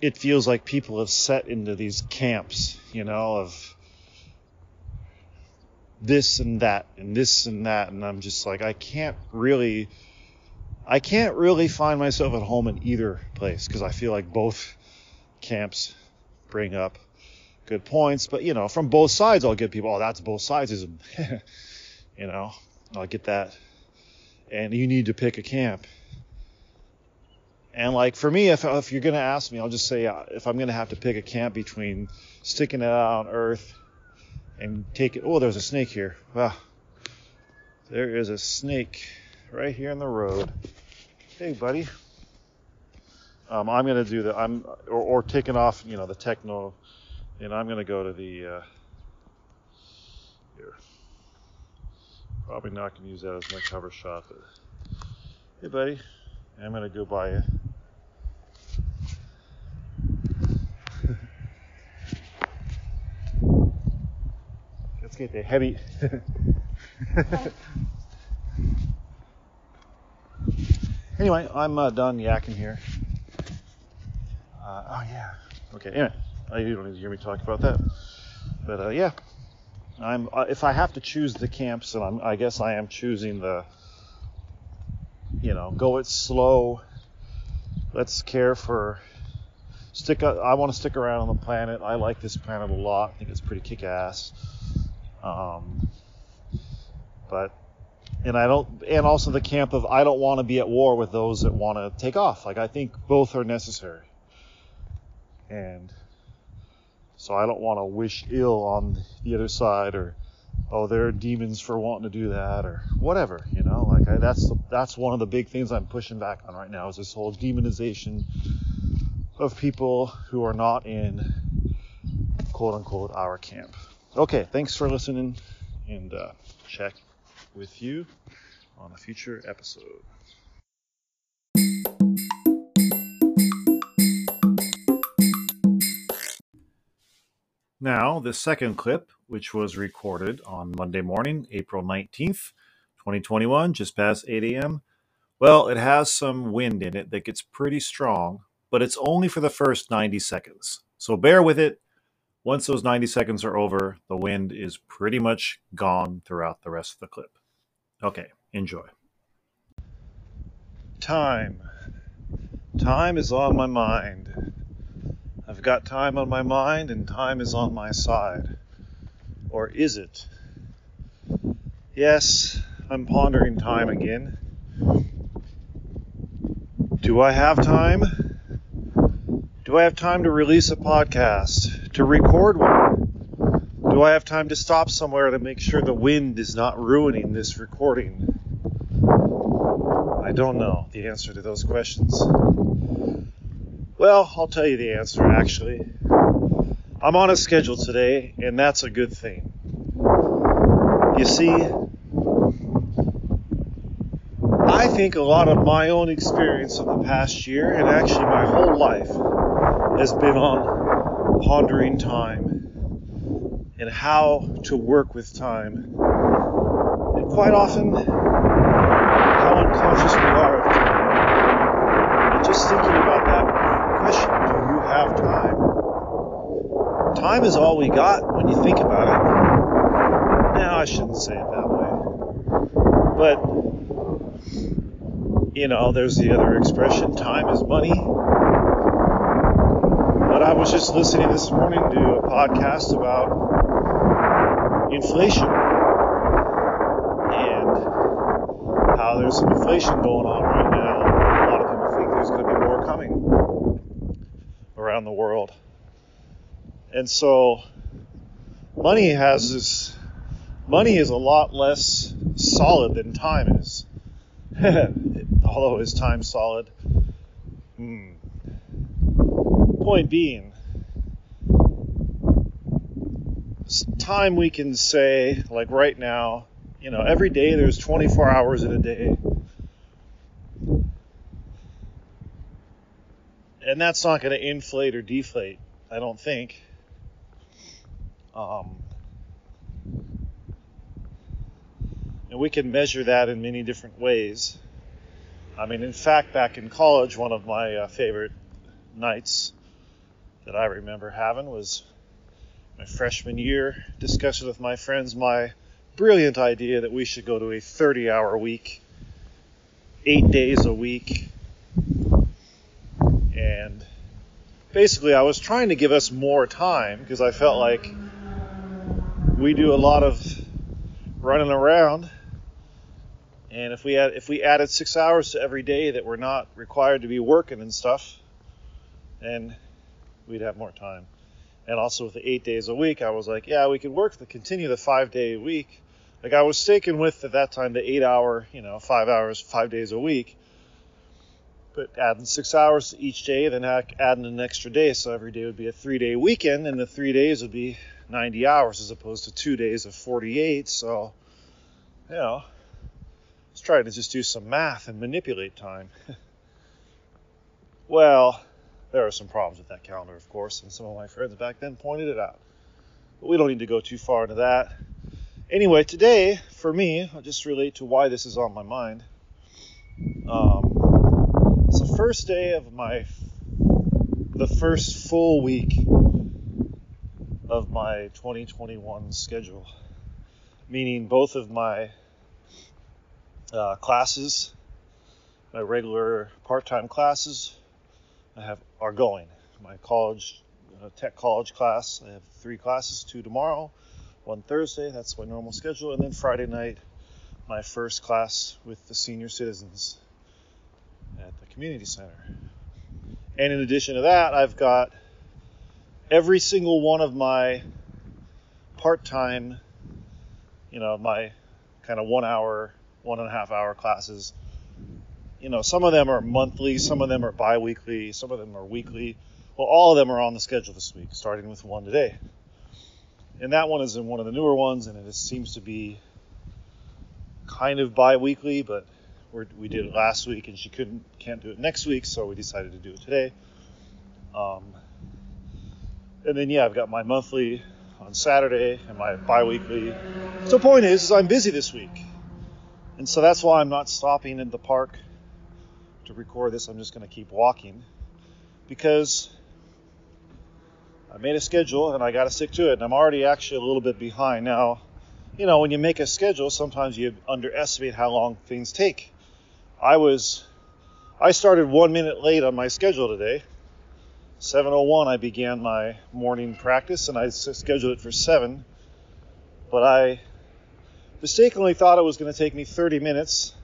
it feels like people have set into these camps, you know, of this and that and this and that. And I'm just like, I can't really, I can't really find myself at home in either place because I feel like both camps bring up good points. But, you know, from both sides, I'll get people, oh, that's both sides. you know, I'll get that. And you need to pick a camp. And like for me, if, if you're going to ask me, I'll just say uh, if I'm going to have to pick a camp between sticking it out on Earth and take it. Oh, there's a snake here. Wow. There is a snake right here in the road. Hey, buddy. Um, I'm going to do the, I'm, or, or taking off, you know, the techno, and I'm going to go to the, uh, here. Probably not going to use that as my cover shot, but hey, buddy. I'm going to go buy you. Let's get the heavy. anyway, I'm uh, done yakking here. Uh, oh yeah. Okay. Anyway, uh, you don't need to hear me talk about that. But uh, yeah, I'm. Uh, if I have to choose the camps, and I'm, I guess I am choosing the. You know, go it slow. Let's care for. Stick. I want to stick around on the planet. I like this planet a lot. I think it's pretty kick-ass. Um, but and I don't, and also the camp of I don't want to be at war with those that want to take off. Like I think both are necessary, and so I don't want to wish ill on the other side or oh they're demons for wanting to do that or whatever. You know, like I, that's that's one of the big things I'm pushing back on right now is this whole demonization of people who are not in quote unquote our camp. Okay, thanks for listening, and uh, check with you on a future episode. Now, the second clip, which was recorded on Monday morning, April 19th, 2021, just past 8 a.m., well, it has some wind in it that gets pretty strong, but it's only for the first 90 seconds. So bear with it once those 90 seconds are over, the wind is pretty much gone throughout the rest of the clip. Okay, enjoy. Time. Time is on my mind. I've got time on my mind, and time is on my side. Or is it? Yes, I'm pondering time again. Do I have time? Do I have time to release a podcast? To record one? Do I have time to stop somewhere to make sure the wind is not ruining this recording? I don't know the answer to those questions. Well, I'll tell you the answer actually. I'm on a schedule today, and that's a good thing. You see, I think a lot of my own experience of the past year, and actually my whole life, has been on pondering time and how to work with time. And quite often, how unconscious we are of time. And just thinking about that question do you have time? Time is all we got when you think about it. Now, I shouldn't say it that way. But, you know, there's the other expression time is money. But I was just listening this morning to a podcast about inflation and how there's some inflation going on right now. A lot of people think there's going to be more coming around the world. And so money has this money is a lot less solid than time is. Although is time solid? Hmm. Point being, time we can say, like right now, you know, every day there's 24 hours in a day. And that's not going to inflate or deflate, I don't think. Um, and we can measure that in many different ways. I mean, in fact, back in college, one of my uh, favorite nights that I remember having was my freshman year, discussion with my friends my brilliant idea that we should go to a 30 hour week, eight days a week. And basically, I was trying to give us more time because I felt like we do a lot of running around. And if we had if we added six hours to every day that we're not required to be working and stuff, then we'd have more time and also with the eight days a week, I was like, yeah, we could work the continue the five day week. Like I was sticking with at that time the eight hour, you know, five hours, five days a week. But adding six hours each day, then adding an extra day, so every day would be a three day weekend, and the three days would be 90 hours as opposed to two days of 48. So, you know, let's try to just do some math and manipulate time. well, there are some problems with that calendar, of course, and some of my friends back then pointed it out. But we don't need to go too far into that. Anyway, today, for me, I'll just relate to why this is on my mind. Um, first day of my, the first full week of my 2021 schedule, meaning both of my uh, classes, my regular part time classes, I have are going. My college, uh, tech college class. I have three classes: two tomorrow, one Thursday. That's my normal schedule, and then Friday night, my first class with the senior citizens community center. And in addition to that, I've got every single one of my part-time, you know, my kind of one hour, one and a half hour classes you know, some of them are monthly, some of them are bi-weekly, some of them are weekly. Well, all of them are on the schedule this week, starting with one today. And that one is in one of the newer ones, and it seems to be kind of bi-weekly, but we did it last week, and she couldn't, can't do it next week, so we decided to do it today. Um, and then yeah, I've got my monthly on Saturday and my bi-weekly. So point is, is I'm busy this week, and so that's why I'm not stopping in the park to record this, I'm just going to keep walking because I made a schedule and I got to stick to it. And I'm already actually a little bit behind. Now, you know, when you make a schedule, sometimes you underestimate how long things take. I was, I started one minute late on my schedule today. 7:01 I began my morning practice and I scheduled it for 7 but I mistakenly thought it was going to take me 30 minutes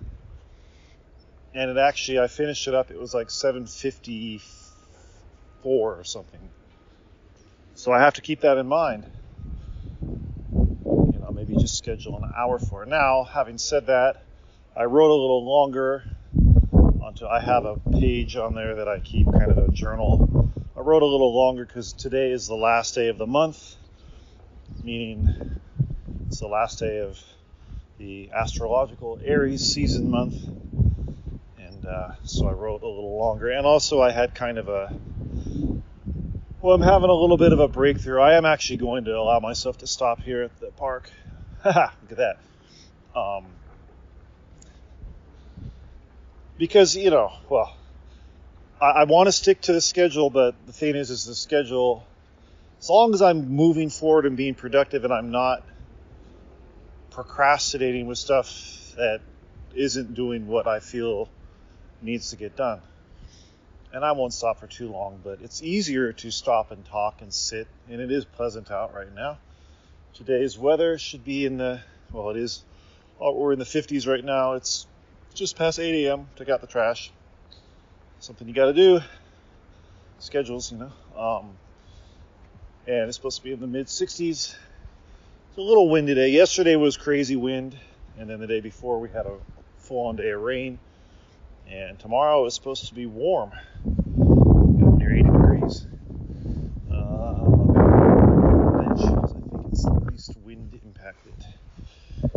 and it actually I finished it up. It was like 7:54 or something. So I have to keep that in mind. You know, maybe just schedule an hour for it. Now, having said that, I wrote a little longer. Onto I have a page on there that I keep kind of a journal. I wrote a little longer because today is the last day of the month, meaning it's the last day of the astrological Aries season month and uh, so I wrote a little longer. And also, I had kind of a well, I'm having a little bit of a breakthrough. I am actually going to allow myself to stop here at the park. Look at that. Um, because you know, well, I, I want to stick to the schedule, but the thing is, is the schedule. As long as I'm moving forward and being productive, and I'm not procrastinating with stuff that isn't doing what I feel needs to get done. And I won't stop for too long, but it's easier to stop and talk and sit, and it is pleasant out right now. Today's weather should be in the, well, it is, oh, we're in the 50s right now. It's just past 8 a.m. Take out the trash. Something you got to do. Schedules, you know. Um, and it's supposed to be in the mid 60s. It's a little windy today. Yesterday was crazy wind, and then the day before we had a full on day of rain. And tomorrow is supposed to be warm, got near 80 degrees. Uh, I think it's the least wind impacted.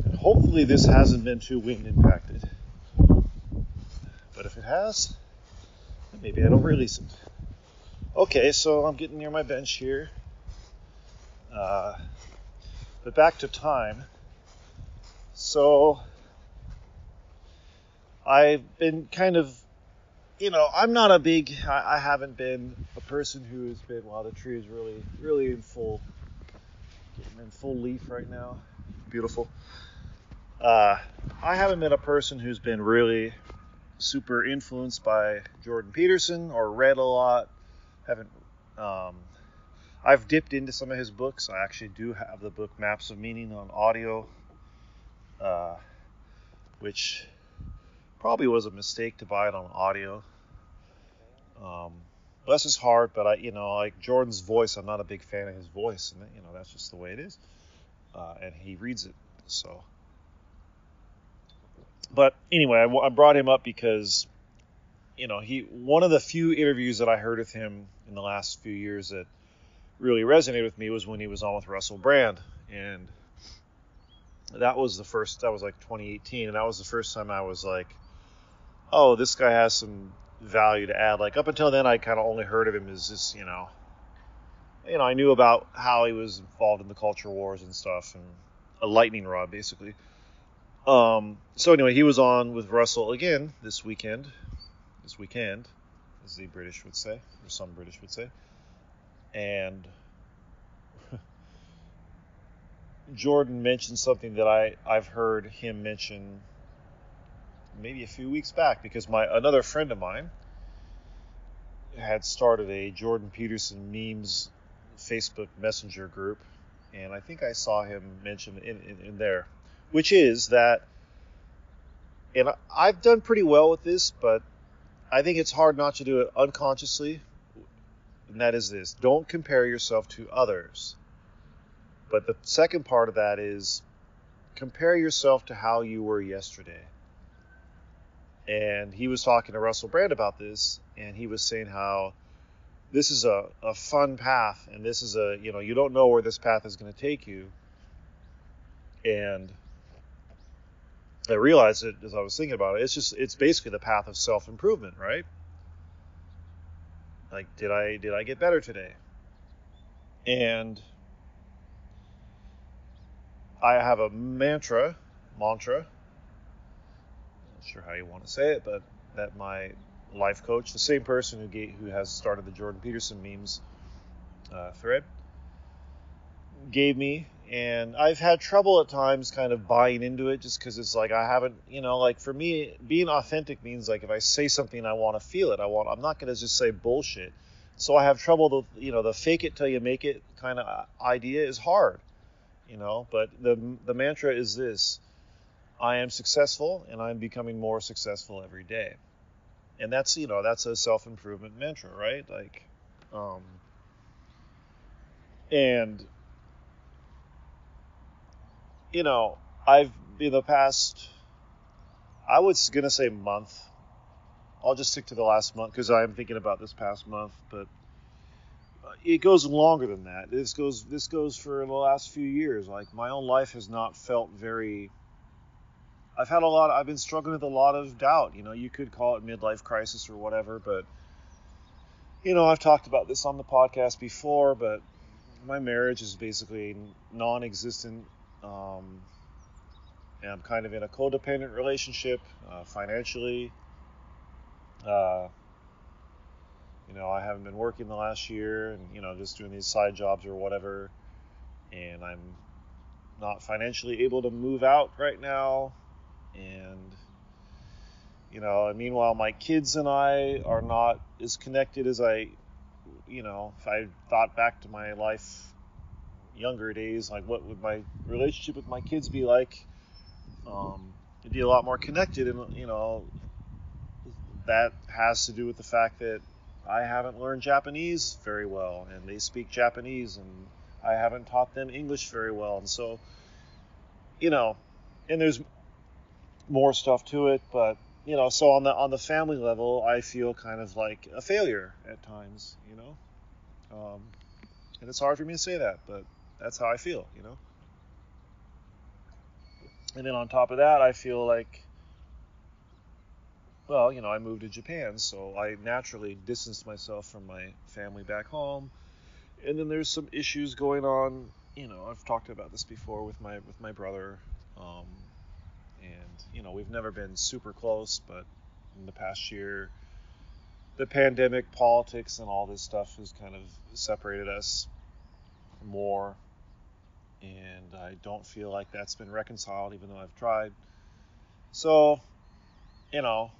And hopefully, this hasn't been too wind impacted. Has, maybe I don't release it. Okay, so I'm getting near my bench here. Uh, but back to time. So I've been kind of, you know, I'm not a big, I, I haven't been a person who has been, wow, the tree is really, really in full, getting in full leaf right now. Beautiful. Uh, I haven't been a person who's been really super influenced by Jordan Peterson or read a lot. Haven't um, I've dipped into some of his books. I actually do have the book Maps of Meaning on audio, uh, which probably was a mistake to buy it on audio. Um, bless his heart, but I, you know, like Jordan's voice, I'm not a big fan of his voice, and you know that's just the way it is. Uh, and he reads it, so. But anyway, I, I brought him up because, you know, he one of the few interviews that I heard of him in the last few years that really resonated with me was when he was on with Russell Brand, and that was the first. That was like 2018, and that was the first time I was like, "Oh, this guy has some value to add." Like up until then, I kind of only heard of him as just you know, you know, I knew about how he was involved in the culture wars and stuff, and a lightning rod basically. Um, so anyway, he was on with Russell again this weekend, this weekend, as the British would say, or some British would say. And Jordan mentioned something that I I've heard him mention maybe a few weeks back because my another friend of mine had started a Jordan Peterson memes Facebook Messenger group, and I think I saw him mention in, in, in there, which is that, and I've done pretty well with this, but I think it's hard not to do it unconsciously and that is this don't compare yourself to others. But the second part of that is compare yourself to how you were yesterday. And he was talking to Russell Brand about this, and he was saying how this is a, a fun path, and this is a, you know, you don't know where this path is going to take you. And I realized it as I was thinking about it. It's just, it's basically the path of self improvement, right? Like, did I did I get better today? And I have a mantra, mantra. Not sure how you want to say it, but that my life coach, the same person who gave, who has started the Jordan Peterson memes uh, thread, gave me, and I've had trouble at times kind of buying into it just because it's like I haven't, you know, like for me, being authentic means like if I say something, I want to feel it. I want, I'm not going to just say bullshit. So I have trouble. The you know the fake it till you make it kind of idea is hard, you know. But the the mantra is this: I am successful, and I'm becoming more successful every day. And that's you know that's a self improvement mantra, right? Like, um, and you know, I've in the past, I was gonna say month. I'll just stick to the last month because I'm thinking about this past month, but uh, it goes longer than that. This goes this goes for the last few years. Like my own life has not felt very. I've had a lot. I've been struggling with a lot of doubt. You know, you could call it midlife crisis or whatever, but you know, I've talked about this on the podcast before, but my marriage is basically non-existent um, and I'm kind of in a codependent relationship uh, financially. Uh, you know, I haven't been working the last year and, you know, just doing these side jobs or whatever. And I'm not financially able to move out right now. And, you know, and meanwhile, my kids and I are not as connected as I, you know, if I thought back to my life younger days, like what would my relationship with my kids be like? Um, it'd be a lot more connected, and you know, that has to do with the fact that I haven't learned Japanese very well, and they speak Japanese, and I haven't taught them English very well, and so, you know, and there's more stuff to it, but you know, so on the on the family level, I feel kind of like a failure at times, you know, um, and it's hard for me to say that, but that's how I feel, you know. And then on top of that, I feel like well, you know, I moved to Japan, so I naturally distanced myself from my family back home. And then there's some issues going on. You know, I've talked about this before with my with my brother, um, and you know, we've never been super close, but in the past year, the pandemic, politics, and all this stuff has kind of separated us more. And I don't feel like that's been reconciled, even though I've tried. So, you know,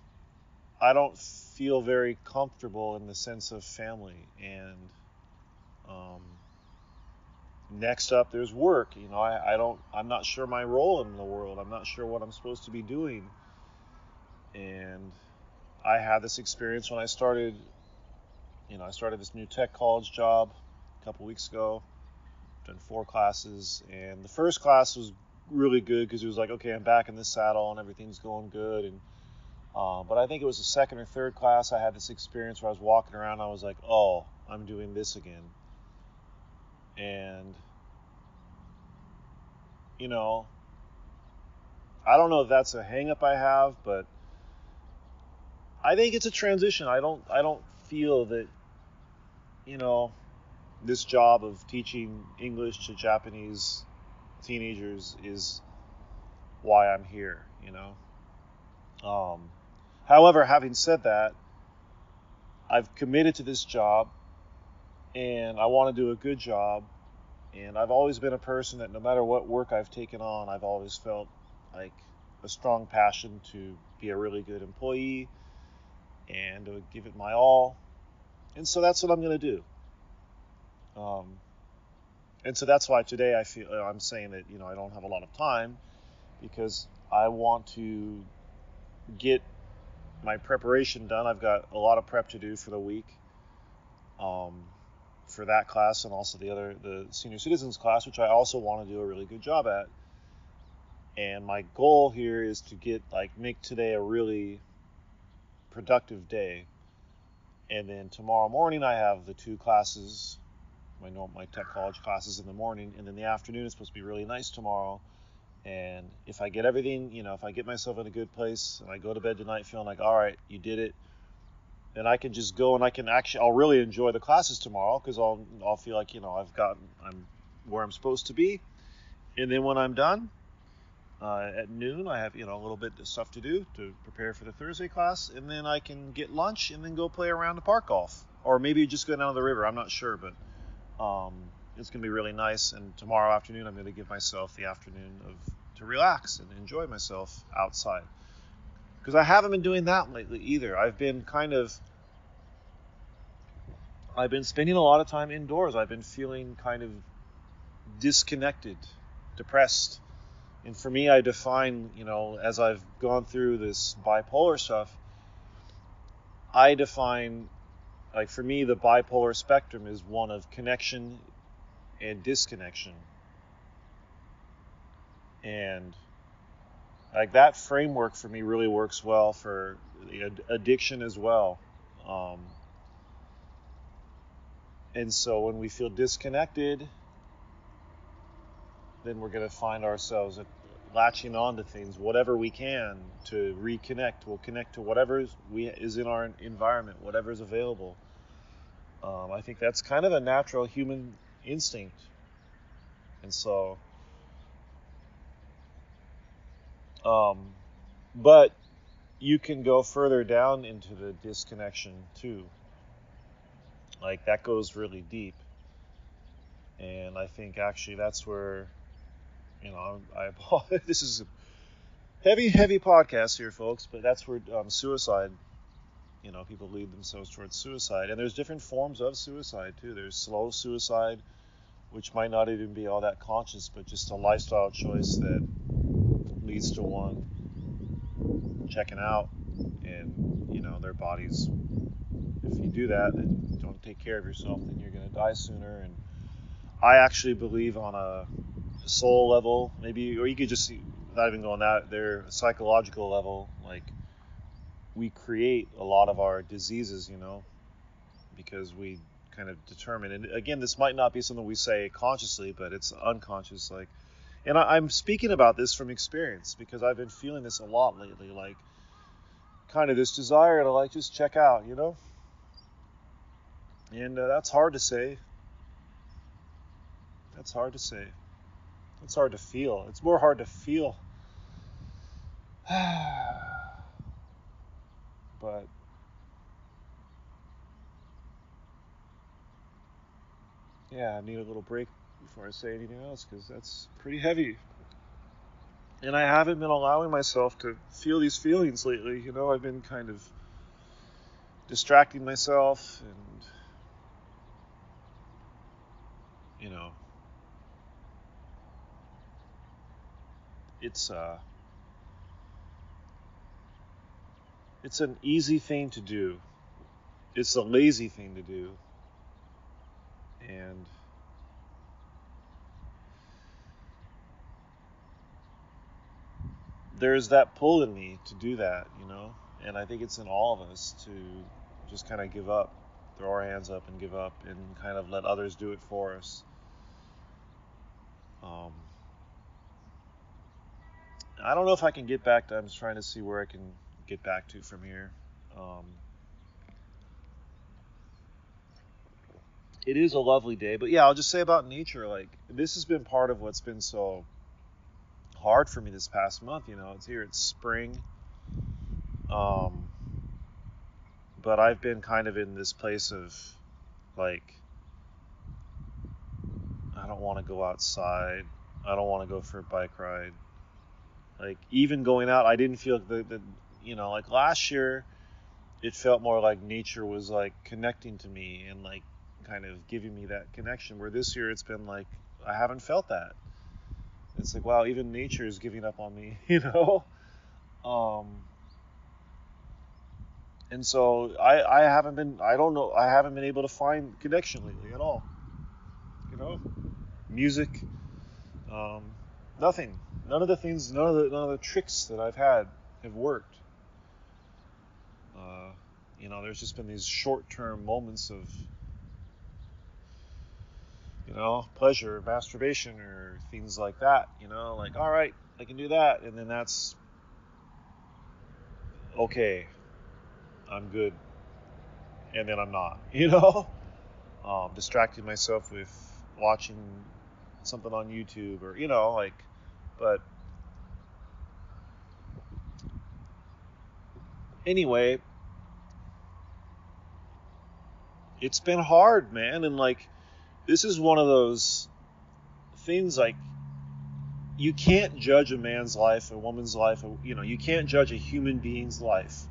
I don't feel very comfortable in the sense of family. And um, next up, there's work. You know, I, I don't, I'm not sure my role in the world. I'm not sure what I'm supposed to be doing. And I had this experience when I started, you know, I started this new tech college job a couple weeks ago. Done four classes, and the first class was really good because it was like, okay, I'm back in this saddle and everything's going good, and uh, but I think it was the second or third class I had this experience where I was walking around. I was like, oh, I'm doing this again. And, you know, I don't know if that's a hangup I have, but I think it's a transition. I don't I don't feel that, you know, this job of teaching English to Japanese teenagers is why I'm here, you know. Um, However, having said that, I've committed to this job and I want to do a good job. And I've always been a person that no matter what work I've taken on, I've always felt like a strong passion to be a really good employee and to give it my all. And so that's what I'm going to do. Um, and so that's why today I feel I'm saying that you know I don't have a lot of time because I want to get my preparation done. I've got a lot of prep to do for the week um, for that class and also the other the senior citizens class, which I also want to do a really good job at. And my goal here is to get like make today a really productive day. And then tomorrow morning I have the two classes, my my tech college classes in the morning, and then the afternoon is supposed to be really nice tomorrow and if I get everything, you know, if I get myself in a good place and I go to bed tonight feeling like, all right, you did it, then I can just go and I can actually, I'll really enjoy the classes tomorrow because I'll, I'll feel like, you know, I've gotten, I'm where I'm supposed to be. And then when I'm done, uh, at noon, I have, you know, a little bit of stuff to do to prepare for the Thursday class. And then I can get lunch and then go play around the park golf. Or maybe just go down to the river. I'm not sure, but um, it's going to be really nice. And tomorrow afternoon, I'm going to give myself the afternoon of to relax and enjoy myself outside. Because I haven't been doing that lately either. I've been kind of I've been spending a lot of time indoors. I've been feeling kind of disconnected, depressed. And for me, I define, you know, as I've gone through this bipolar stuff, I define, like, for me, the bipolar spectrum is one of connection and disconnection. And like that framework for me really works well for addiction as well. Um, and so when we feel disconnected then we're going to find ourselves latching on to things whatever we can to reconnect. We'll connect to whatever is in our environment whatever is available um, i think that's kind of a natural human instinct and so Um, but you can go further down into the disconnection too. Like that goes really deep. And I think actually that's where, you know, I, I this is a heavy, heavy podcast here, folks, but that's where um, suicide, you know, people lead themselves towards suicide. And there's different forms of suicide too. There's slow suicide, which might not even be all that conscious, but just a lifestyle choice that leads to one checking out and you know their bodies if you do that, you don't take care of yourself, then you're going to die sooner. And I actually believe on a soul level, maybe, or you could just not even go on that there, psychological level, like we create a lot of our diseases, you know, because we kind of determine. And again, this might not be something we say consciously, but it's unconscious. Like, and I, am speaking about this from experience because I've been feeling this a lot lately. Like, kind of this desire to like just check out, you know. And uh, that's hard to say. That's hard to say. It's hard to feel. It's more hard to feel. but yeah, I need a little break before I say anything else because that's pretty heavy. And I haven't been allowing myself to feel these feelings lately. You know, I've been kind of distracting myself and, you know, it's, uh, it's an easy thing to do. It's a lazy thing to do and there's that pull in me to do that, you know, and I think it's in all of us to just kind of give up, throw our hands up and give up, and kind of let others do it for us. Um, I don't know if I can get back to. I'm just trying to see where I can get back to from here. Um, it is a lovely day. But yeah, I'll just say about nature, like this has been part of what's been so hard for me this past month. You know, it's here, it's spring. Um, but I've been kind of in this place of like, I don't want to go outside. I don't want to go for a bike ride. Like even going out, I didn't feel the, the you know like last year, it felt more like nature was like connecting to me and like kind of giving me that connection. Where this year it's been like I haven't felt that. It's like wow, even nature is giving up on me, you know. Um, and so I I haven't been I don't know I haven't been able to find connection lately at all. You know, music, um, nothing. None of the things, none of the none of the tricks that I've had have worked. Uh, you know, there's just been these short-term moments of you know, pleasure, masturbation, or things like that. You know, like, all right, I can do that. And then that's okay, I'm good. And then I'm not, you know? Um, distracting myself with watching something on YouTube or, you know, like, but anyway, it's been hard, man. And like, this is one of those things like you can't judge a man's life, a woman's life, you know, you can't judge a human being's life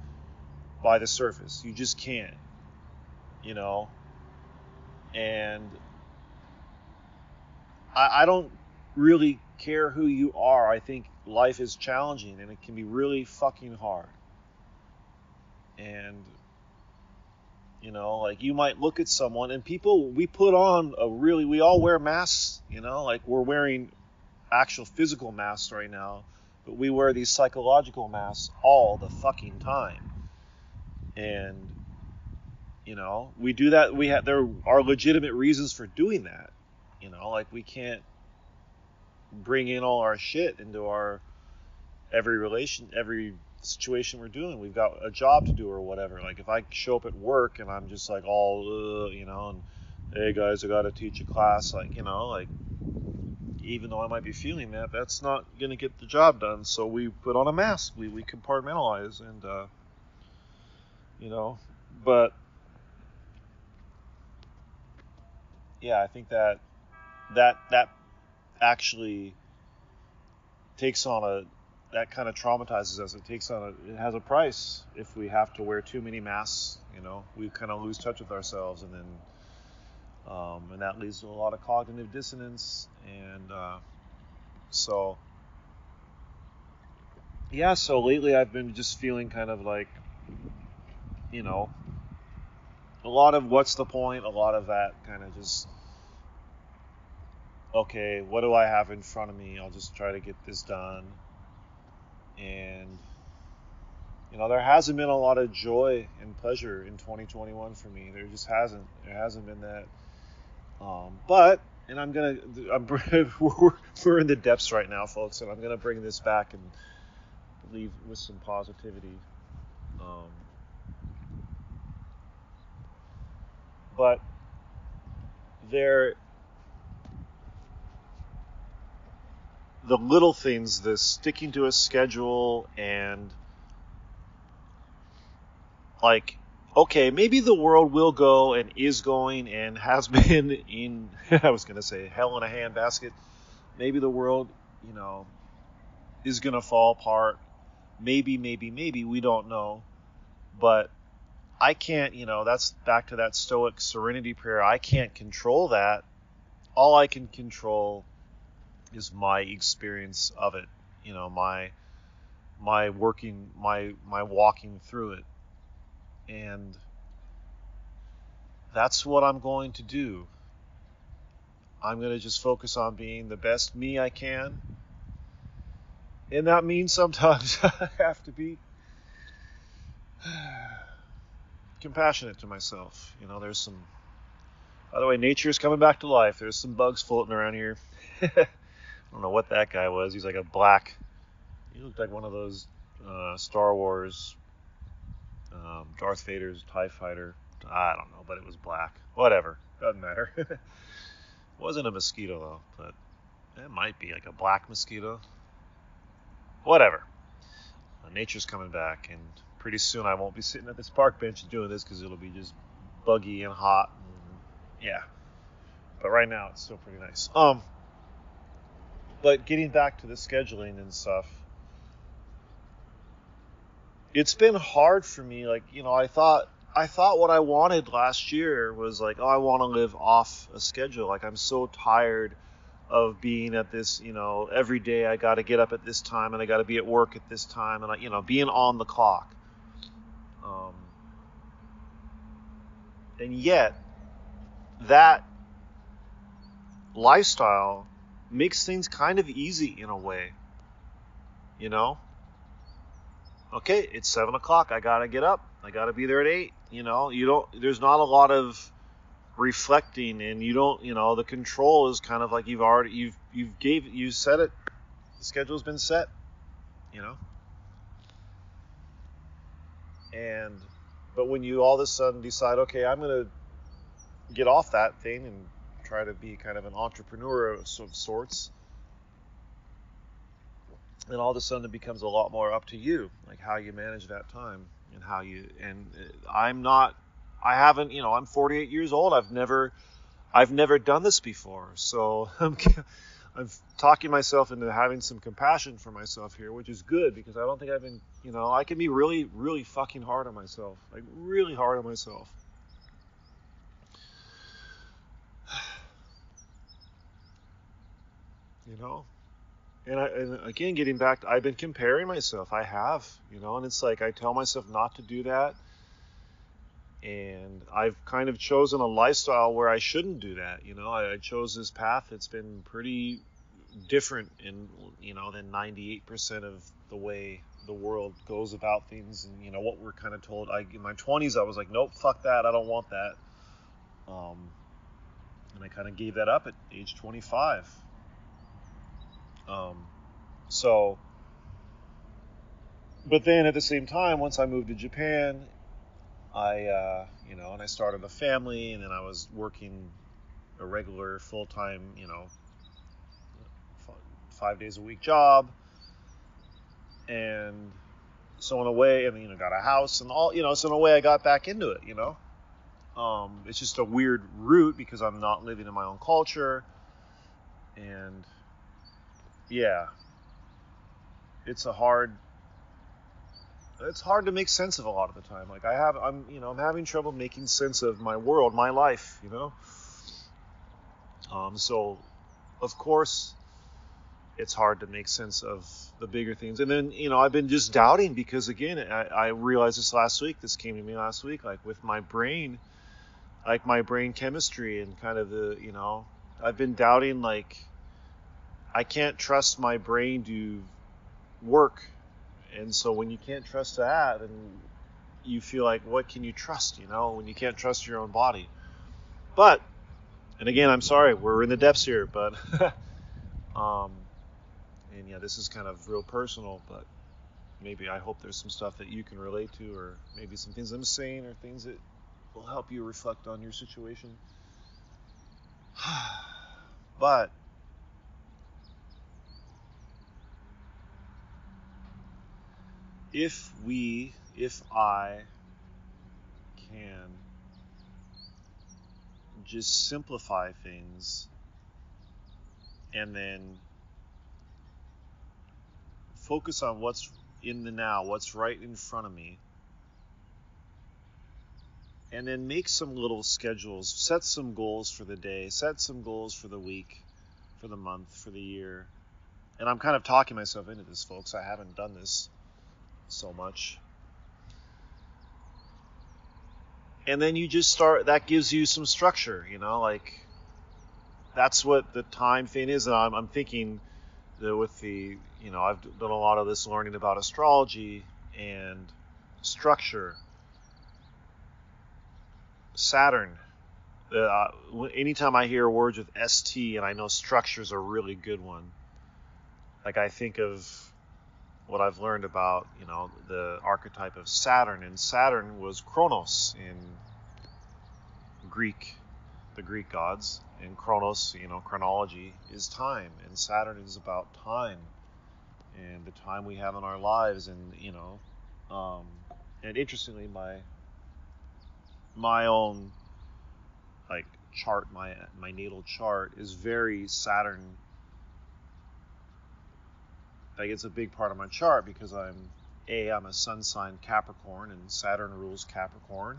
by the surface. You just can't. You know? And I, I don't really care who you are. I think life is challenging and it can be really fucking hard. And you know, like you might look at someone and people, we put on a really, we all wear masks, you know, like we're wearing actual physical masks right now, but we wear these psychological masks all the fucking time. And, you know, we do that. We have, there are legitimate reasons for doing that. You know, like we can't bring in all our shit into our every relation, every situation we're doing. We've got a job to do or whatever. Like if I show up at work and I'm just like all, you know, and hey guys, I got to teach a class, like you know, like even though I might be feeling that, that's not gonna get the job done. So we put on a mask. We we compartmentalize and uh, you know, but yeah, I think that that that actually takes on a that kind of traumatizes us. It takes on a, it has a price if we have to wear too many masks. You know, we kind of lose touch with ourselves, and then um, and that leads to a lot of cognitive dissonance. And uh, so, yeah. So lately, I've been just feeling kind of like, you know, a lot of what's the point, a lot of that kind of just okay, what do I have in front of me? I'll just try to get this done. And you know, there hasn't been a lot of joy and pleasure in 2021 for me. There just hasn't. There hasn't been that. Um, but and I'm gonna, I'm, we're, we're in the depths right now, folks, and I'm gonna bring this back and leave with some positivity. Um, but there the little things the sticking to a schedule and like okay maybe the world will go and is going and has been in i was going to say hell in a handbasket maybe the world you know is going to fall apart maybe maybe maybe we don't know but I can't, you know, that's back to that stoic serenity prayer. I can't control that. All I can control is my experience of it, you know, my my working my my walking through it. And that's what I'm going to do. I'm going to just focus on being the best me I can. And that means sometimes I have to be compassionate to myself. You know, there's some. By the way, nature is coming back to life. There's some bugs floating around here. I don't know what that guy was. He's like a black. He looked like one of those uh, Star Wars, um, Darth Vader's Tie Fighter. I don't know, but it was black. Whatever, doesn't matter. Wasn't a mosquito though, but it might be like a black mosquito. Whatever. Uh, nature's coming back, and pretty soon I won't be sitting at this park bench doing this because it'll be just buggy and hot. And, yeah. But right now it's still pretty nice. Um. But getting back to the scheduling and stuff, it's been hard for me. Like you know, I thought I thought what I wanted last year was like, oh, I want to live off a schedule. Like I'm so tired of being at this, you know, every day I got to get up at this time and I got to be at work at this time and I, you know, being on the clock. Um, and yet, that lifestyle makes things kind of easy in a way. You know? Okay, it's seven o'clock. I gotta get up. I gotta be there at eight. You know, you don't. There's not a lot of reflecting, and you don't. You know, the control is kind of like you've already you've you've gave you set it. The schedule's been set. You know. And but when you all of a sudden decide, okay, I'm to get off that thing and try to be kind of an entrepreneur of sorts, And all of a sudden it becomes a lot more up to you, like how you manage that time and how you. And uh, I'm not, I haven't, you know, I'm 48 years old. I've never, I've never done this before, so I'm I'm talking myself into having some compassion for myself here, which is good because I don't think I've been, you know, I can be really, really fucking hard on myself, like really hard on myself. You know, and, I, and again, getting back, I've been comparing myself. I have, you know, and it's like I tell myself not to do that. And I've kind of chosen a lifestyle where I shouldn't do that. You know, I, I chose this path it's been pretty different in you know than 98% of the way the world goes about things and you know what we're kind of told I in my 20s I was like nope fuck that I don't want that um, and I kind of gave that up at age 25 um, so but then at the same time once I moved to Japan I uh, you know and I started a family and then I was working a regular full-time you know five days a week job, and so in a way, and you know, got a house and all, you know, so in a way, I got back into it, you know. Um, it's just a weird route because I'm not living in my own culture, and yeah, it's a hard. It's hard to make sense of a lot of the time. Like I have, I'm, you know, I'm having trouble making sense of my world, my life, you know. Um, so, of course, it's hard to make sense of the bigger things. And then, you know, I've been just doubting because, again, I, I realized this last week. This came to me last week. Like with my brain, like my brain chemistry and kind of the you know I've been doubting like I can't trust my brain to work. And so when you can't trust that and you feel like what can you trust you know when you can't trust your own body. But and again I'm sorry we're in the depths here but um and yeah this is kind of real personal but maybe I hope there's some stuff that you can relate to or maybe some things I'm saying or things that will help you reflect on your situation. But if we, if I can just simplify things and then focus on what's in the now, what's right in front of me, and then make some little schedules, set some goals for the day, set some goals for the week, for the month, for the year. And I'm kind of talking myself into this, folks. I haven't done this so much. And then you just start, that gives you some structure, you know, like that's what the time thing is. And I'm, I'm thinking that with the, you know, I've done a lot of this learning about astrology and structure. Saturn. Uh, anytime I hear words with ST and I know structure is a really good one, like I think of what I've learned about, you know, the archetype of Saturn, and Saturn was Kronos in Greek, the Greek gods, and Kronos, you know, chronology is time, and Saturn is about time and the time we have in our lives, and you know, um, and interestingly, my my own like chart, my my natal chart is very Saturn like it's a big part of my chart because I'm a I'm a sun sign Capricorn and Saturn rules Capricorn.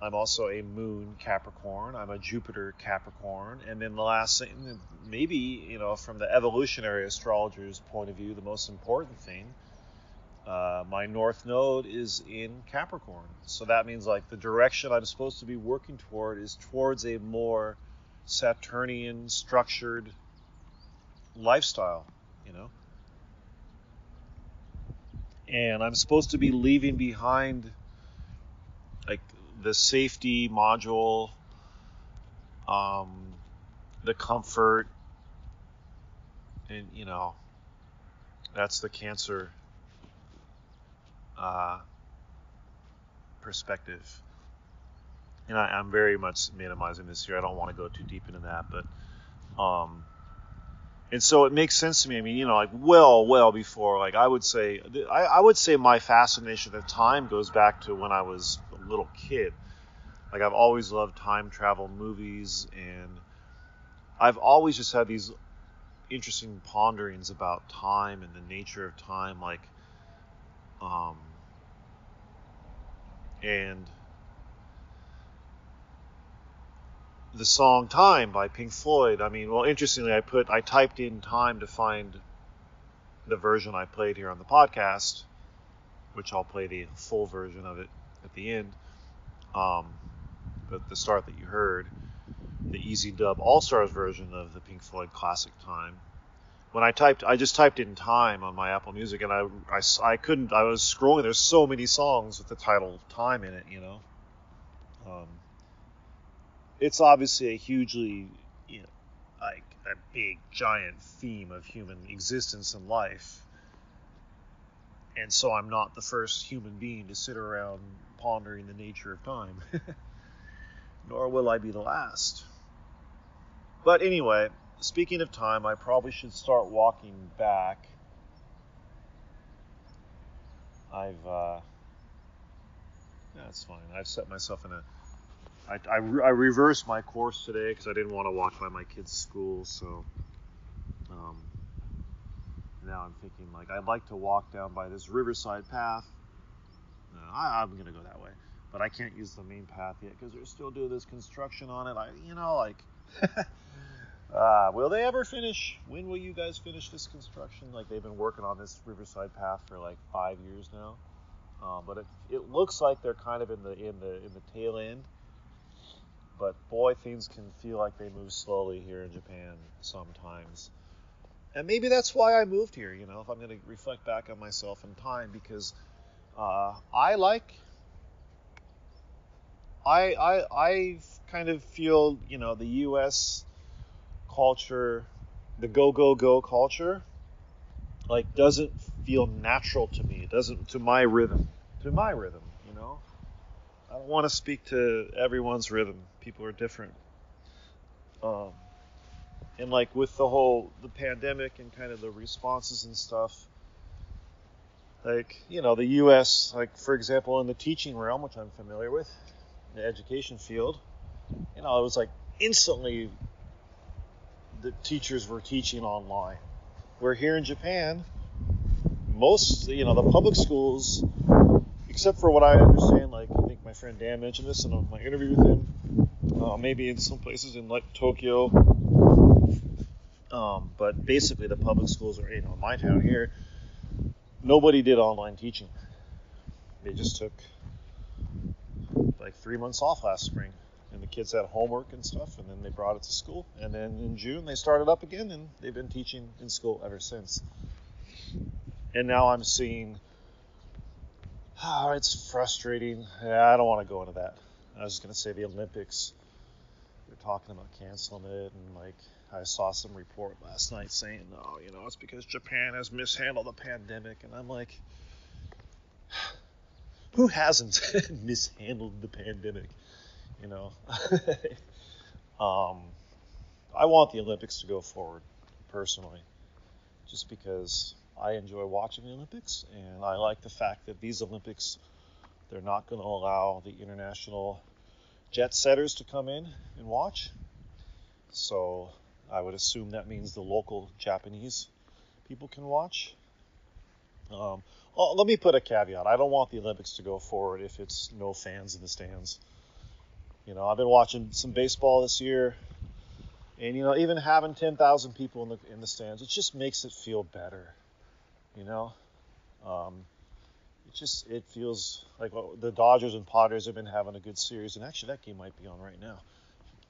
I'm also a moon Capricorn. I'm a Jupiter Capricorn. And then the last thing, maybe, you know, from the evolutionary astrologer's point of view, the most important thing, uh, my north node is in Capricorn. So that means like the direction I'm supposed to be working toward is towards a more Saturnian structured lifestyle, you know? And I'm supposed to be leaving behind like the safety module, um, the comfort, and you know, that's the cancer uh, perspective. And I, am very much minimizing this here. I don't want to go too deep into that, but um, and so it makes sense to me. I mean, you know, like well, well before, like I would say, I, I would say my fascination of time goes back to when I was a little kid. Like I've always loved time travel movies, and I've always just had these interesting ponderings about time and the nature of time, like, um, and the song Time by Pink Floyd. I mean, well, interestingly, I put I typed in time to find the version I played here on the podcast, which I'll play the full version of it at the end. Um, but the start that you heard, the Easy Dub All Stars version of the Pink Floyd classic Time. When I typed, I just typed in time on my Apple Music, and I, I, I couldn't. I was scrolling. There's so many songs with the title Time in it, you know. Um, it's obviously a hugely, you know, like a big giant theme of human existence and life. And so I'm not the first human being to sit around pondering the nature of time. Nor will I be the last. But anyway, speaking of time, I probably should start walking back. I've, uh, that's fine. I've set myself in a I, I, I reversed my course today because I didn't want to walk by my kid's school. So um, now I'm thinking like I'd like to walk down by this riverside path. No, I, I'm gonna go that way, but I can't use the main path yet because they're still doing this construction on it. I, you know, like, uh, will they ever finish? When will you guys finish this construction? Like they've been working on this riverside path for like five years now. Um, but it, it looks like they're kind of in the in the in the tail end but boy, things can feel like they move slowly here in Japan sometimes. And maybe that's why I moved here, you know, if I'm going to reflect back on myself in time, because uh, I like, I, I, I kind of feel, you know, the U.S. culture, the go, go, go culture, like doesn't feel natural to me. It doesn't, to my rhythm, to my rhythm. I don't want to speak to everyone's rhythm. People are different. Um, and like with the whole the pandemic and kind of the responses and stuff, like you know the U.S. like for example in the teaching realm, which I'm familiar with, the education field, you know it was like instantly the teachers were teaching online. Where here in Japan, most you know the public schools except for what I understand, like my friend Dan mentioned this in my interview with him. Uh, maybe in some places in like Tokyo, um, but basically the public schools are, you know, in my town here. Nobody did online teaching. They just took like three months off last spring, and the kids had homework and stuff, and then they brought it to school. And then in June they started up again, and they've been teaching in school ever since. And now I'm seeing Oh, it's frustrating. Yeah, I don't want to go into that. I was going to say the Olympics. They're talking about canceling it, and like I saw some report last night saying, "Oh, you know, it's because Japan has mishandled the pandemic," and I'm like, who hasn't mishandled the pandemic? You know, um, I want the Olympics to go forward personally, just because I enjoy watching the Olympics, and I like the fact that these Olympics, they're not going to allow the international jet setters to come in and watch. So I would assume that means the local Japanese people can watch. Um, oh, let me put a caveat. I don't want the Olympics to go forward if it's no fans in the stands. You know, I've been watching some baseball this year, and you know, even having 10,000 people in the in the stands, it just makes it feel better. You know, um, it just it feels like well, the Dodgers and Padres have been having a good series, and actually that game might be on right now.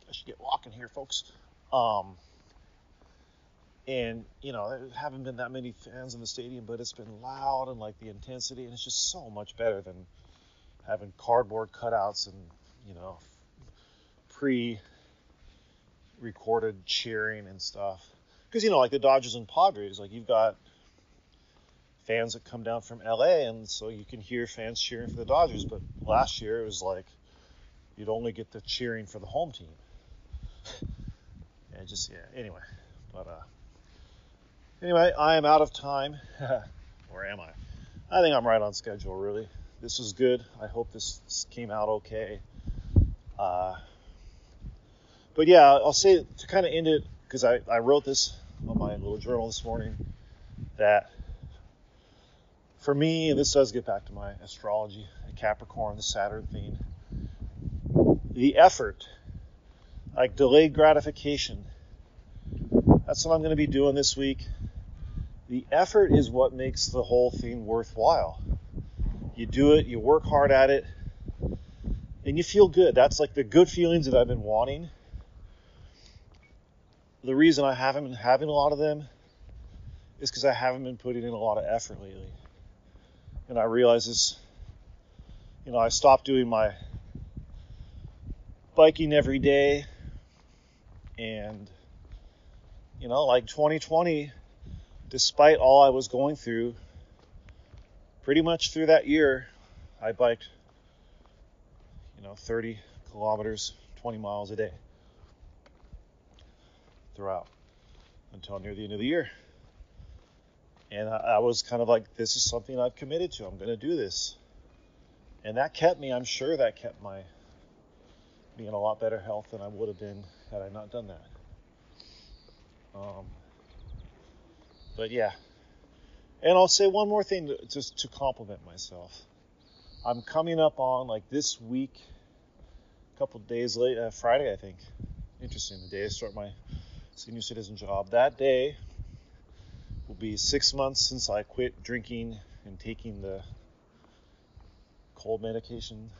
I should get walking here, folks. Um, and you know, there haven't been that many fans in the stadium, but it's been loud and like the intensity, and it's just so much better than having cardboard cutouts and you know pre-recorded cheering and stuff. Because you know, like the Dodgers and Padres, like you've got fans that come down from LA, and so you can hear fans cheering for the Dodgers. But last year it was like you'd only get the cheering for the home team. and just yeah. Anyway, but uh, anyway, I am out of time. or am I? I think I'm right on schedule. Really, this was good. I hope this came out okay. Uh, but yeah, I'll say to kind of end it because I, I wrote this on my little journal this morning that for me, this does get back to my astrology, Capricorn, the Saturn theme, the effort, like delayed gratification, that's what I'm going to be doing this week. The effort is what makes the whole thing worthwhile. You do it, you work hard at it, and you feel good. That's like the good feelings that I've been wanting. The reason I haven't been having a lot of them is because I haven't been putting in a lot of effort lately and I realized this, you know, I stopped doing my biking every day, and you know, like 2020, despite all I was going through, pretty much through that year, I biked, you know, 30 kilometers, 20 miles a day throughout until near the end of the year. And I, I was kind of like, this is something I've committed to. I'm going to do this. And that kept me, I'm sure that kept my being in a lot better health than I would have been had I not done that. Um, but yeah. And I'll say one more thing to, just to compliment myself. I'm coming up on like this week, a couple days late, uh, Friday, I think. Interesting, the day I start my senior citizen job. That day, will be six months since I quit drinking and taking the cold medication.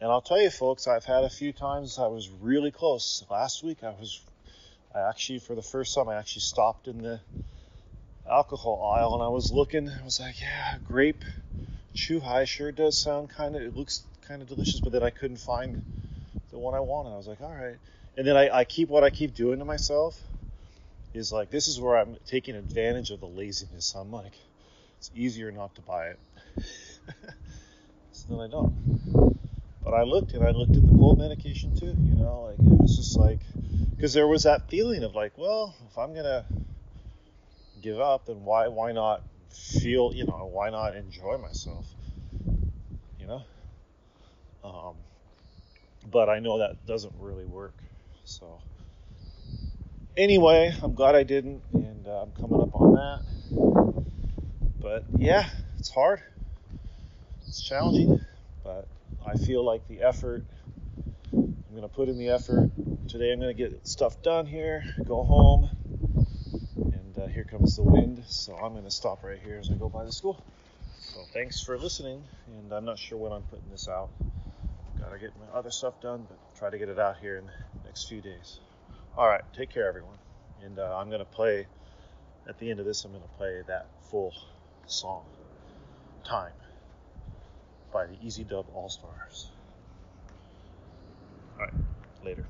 And I'll tell you, folks, I've had a few times I was really close. Last week, I was, I actually, for the first time, I actually stopped in the alcohol aisle and I was looking. I was like, yeah, grape chu-hi sure does sound kind of, it looks kind of delicious, but then I couldn't find the one I wanted. I was like, all right. And then I, I keep what I keep doing to myself is like, this is where I'm taking advantage of the laziness. I'm like, it's easier not to buy it. so then I don't. But I looked and I looked at the cold medication too, you know, like it was just like, because there was that feeling of like, well, if I'm gonna give up, then why why not feel, you know, why not enjoy myself, you know? Um, but I know that doesn't really work. So anyway, I'm glad I didn't, and uh, I'm coming up on that. But yeah, it's hard. It's challenging, but I feel like the effort, I'm to put in the effort. Today I'm to get stuff done here, go home, and uh, here comes the wind. So I'm to stop right here as I go by the school. So thanks for listening, and I'm not sure when I'm putting this out. Gotta get my other stuff done, but try to get it out here in the next few days. All right, take care, everyone. And uh, I'm gonna play at the end of this. I'm gonna play that full song, "Time." by the Easy Dub All Stars. All right, later.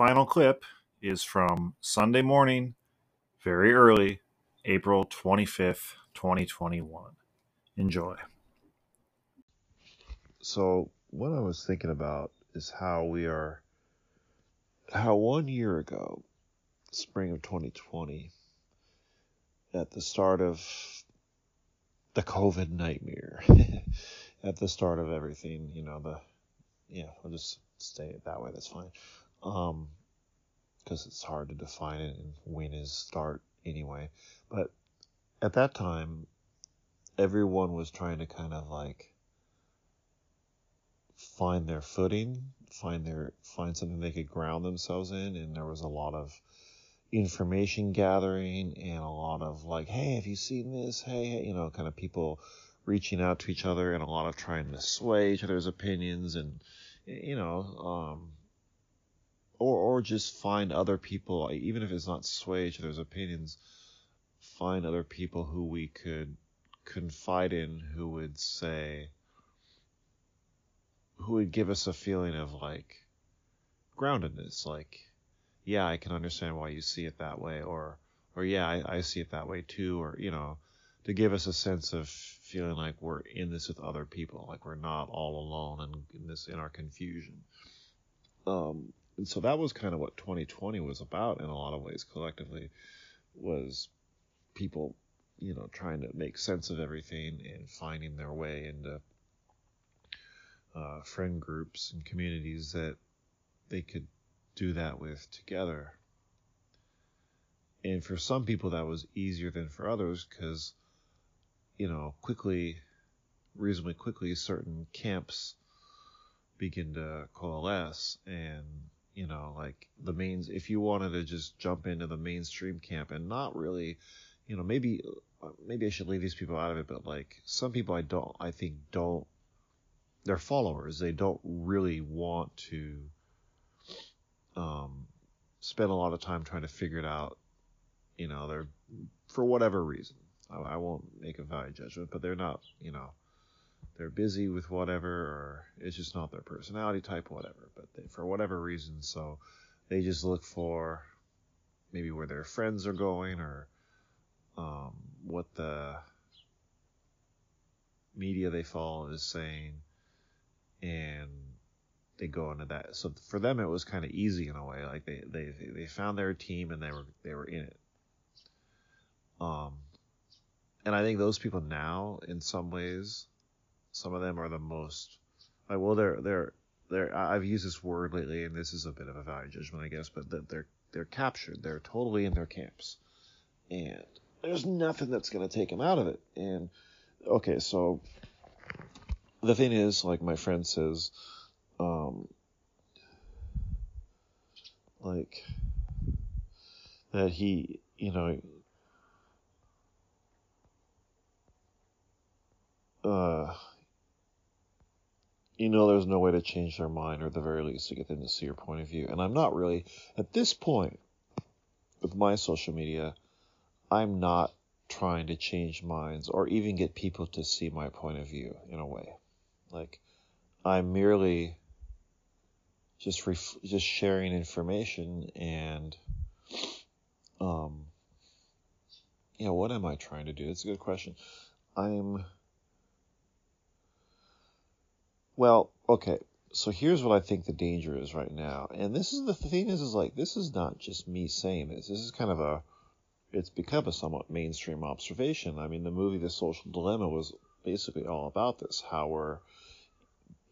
final clip is from Sunday morning, very early, April 25th, 2021. Enjoy. So, what I was thinking about is how we are, how one year ago, spring of 2020, at the start of the COVID nightmare, at the start of everything, you know, the, yeah, we'll just stay that way, that's fine um, because it's hard to define it and when is start anyway. But at that time, everyone was trying to kind of like find their footing, find their find something they could ground themselves in, and there was a lot of information gathering and a lot of like, hey, have you seen this? Hey, you know, kind of people reaching out to each other and a lot of trying to sway each other's opinions and you know, um, or or just find other people, even if it's not sway each other's opinions, find other people who we could confide in, who would say, who would give us a feeling of like groundedness, like, yeah, I can understand why you see it that way, or or yeah, I, I see it that way too, or you know, to give us a sense of feeling like we're in this with other people, like we're not all alone and in, this in our confusion. Um, and so that was kind of what 2020 was about in a lot of ways collectively was people you know trying to make sense of everything and finding their way into uh, friend groups and communities that they could do that with together. And for some people that was easier than for others because you know quickly reasonably quickly certain camps begin to coalesce and you know like the mains if you wanted to just jump into the mainstream camp and not really you know maybe maybe I should leave these people out of it but like some people I don't I think don't they're followers. They don't really want to um spend a lot of time trying to figure it out. You know they're for whatever reason I, I won't make a value judgment but they're not you know they're busy with whatever or it's just not their personality type whatever. But they, for whatever reason so they just look for maybe where their friends are going or um, what the media they follow is saying. And they go into that. So for them it was kind of easy in a way. Like they, they they found their team and they were they were in it. Um and i think those people now in some ways some of them are the most like well they're they're they're I've used this word lately and this is a bit of a value judgment I guess but that they're they're captured. They're totally in their camps. And there's nothing that's to take them out of it. And okay so the thing is like my friend says um like that he you know uh you know there's no way to change their mind or at the very least to get them to see your point of view. And I'm not really, at this point, with my social media, I'm not trying to change minds or even get people to see my point of view in a way. Like, I'm merely just ref- just sharing information and, um, you know, what am I trying to do? It's a good question. I'm well, okay. So here's what I think the danger is right now. And this is the thing is, is like, this is not just me saying this. This is kind of a, it's become a somewhat mainstream observation. I mean, the movie The Social Dilemma was basically all about this, how we're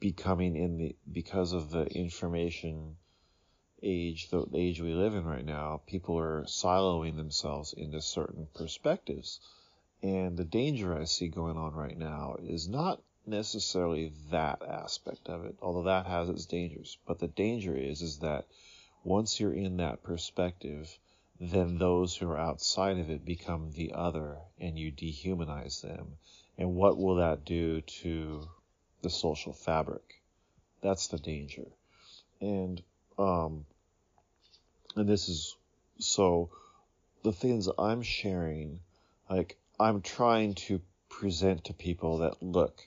becoming in the, because of the information age, the age we live in right now, people are siloing themselves into certain perspectives. And the danger I see going on right now is not necessarily that aspect of it, although that has its dangers. But the danger is is that once you're in that perspective, then those who are outside of it become the other and you dehumanize them. And what will that do to the social fabric? That's the danger. And um and this is so the things I'm sharing, like I'm trying to present to people that look,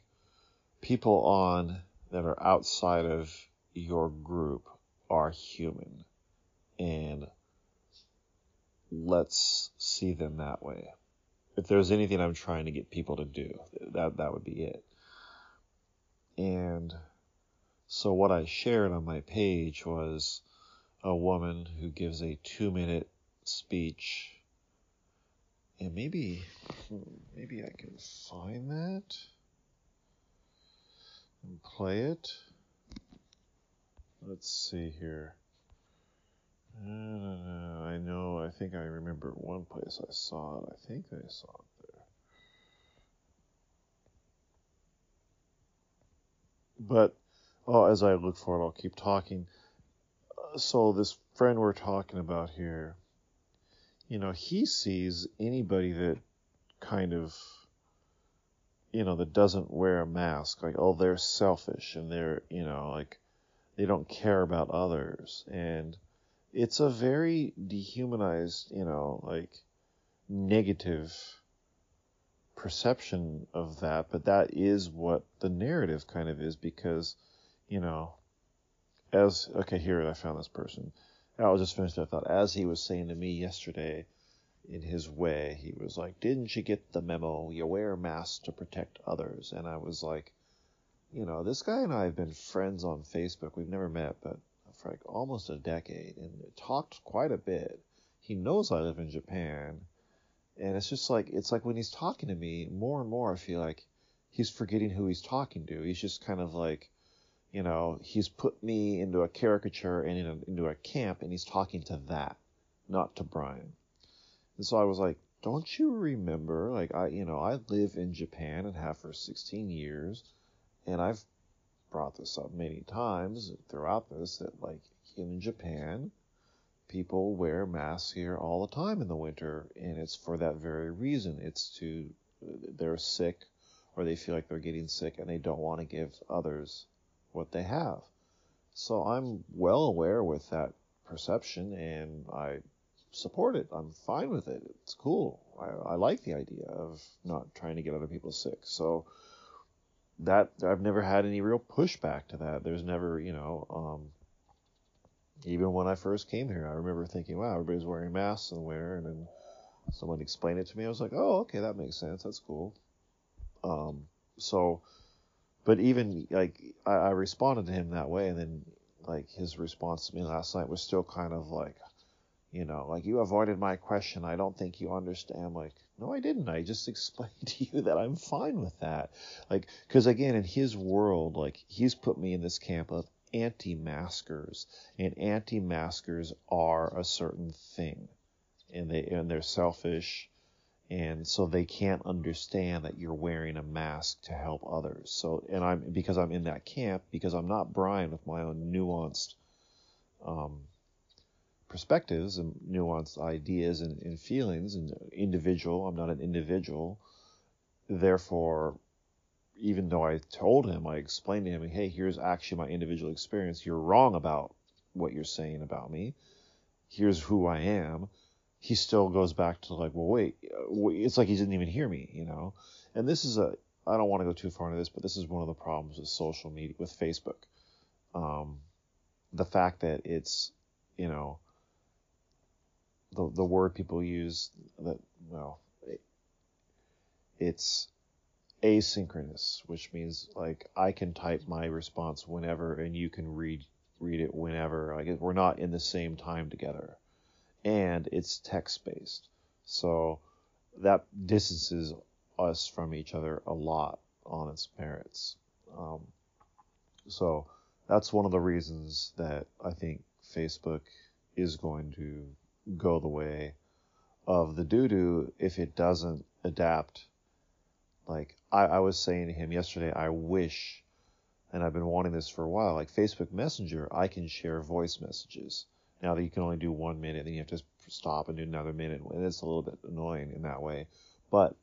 people on that are outside of your group are human. And let's see them that way. If there's anything i'm trying to get people to do that that would be it. And so what i shared on my page was a woman who gives a 2 minute speech. And maybe hmm, maybe i can find that and play it. Let's see here. Uh, I know, I think I remember one place I saw it. I think I saw it there. But oh, as I look for it, I'll keep talking. Uh, so, this friend we're talking about here, you know, he sees anybody that kind of you know, that doesn't wear a mask, like, oh, they're selfish and they're, you know, like, they don't care about others. And it's a very dehumanized, you know, like, negative perception of that, but that is what the narrative kind of is because, you know, as, okay, here, I found this person. I'll just finish that thought. As he was saying to me yesterday, in his way. He was like, Didn't you get the memo? You wear masks to protect others. And I was like, You know, this guy and I have been friends on Facebook. We've never met, but for like almost a decade and talked quite a bit. he knows I live in Japan, and it's just like it's like when he's talking to me, more and more I feel like he's forgetting who he's talking to. He's just kind of like, you know, he's put me into a caricature and in a, into a camp, and he's talking to that, not to Brian. And so I was like, don't you remember? Like I, you know, I live in Japan and have for 16 years, and I've brought this up many times throughout this that like in Japan, people wear masks here all the time in the winter, and it's for that very reason. It's to they're sick or they feel like they're getting sick and they don't want to give others what they have. So I'm well aware with that perception and I support it. I'm fine with it. It's cool. I, I like the idea of not trying to get other people sick. So that I've never had any real pushback to that. There's never, you know, um, even when I first came here, I remember thinking, wow, everybody's wearing masks and winter, and then someone explained it to me. I was like, oh, okay, that makes sense. That's cool. Um, so, but even like I, I responded to him that way, and then like his response to me last night was still kind of like, you know, like you avoided my question. I don't think you understand. Like, no, I didn't. I just explained to you that I'm fine with that. Like, because again, in his world, like he's put me in this camp of anti-maskers, and anti-maskers are a certain thing, and they and they're selfish, and so they can't understand that you're wearing a mask to help others. So, and I'm because I'm in that camp because I'm not Brian with my own nuanced. Um, perspectives and nuanced ideas and, and, feelings and individual. I'm not an individual. Therefore, even though I told him, I explained to him, hey, here's actually my individual experience. You're wrong about what you're saying about me. Here's who I am. He still goes back to like, well, wait, it's like he didn't even hear me, you know? And this is a, I don't want to go too far into this, but this is one of the problems with social media, with Facebook. Um, the fact that it's, you know, the the word people use that well it, it's asynchronous which means like I can type my response whenever and you can read read it whenever. Like we're not in the same time together. And it's text based so that distances us from each other a lot on its merits. Um, so that's one of the reasons that I think Facebook is going to go the way of the doo doo if it doesn't adapt. Like I, I was saying to him yesterday, I wish, and I've been wanting this for a while, like Facebook Messenger, I can share voice messages. Now that you can only do one minute, then you have to stop and do another minute, and it's a little bit annoying in that way. But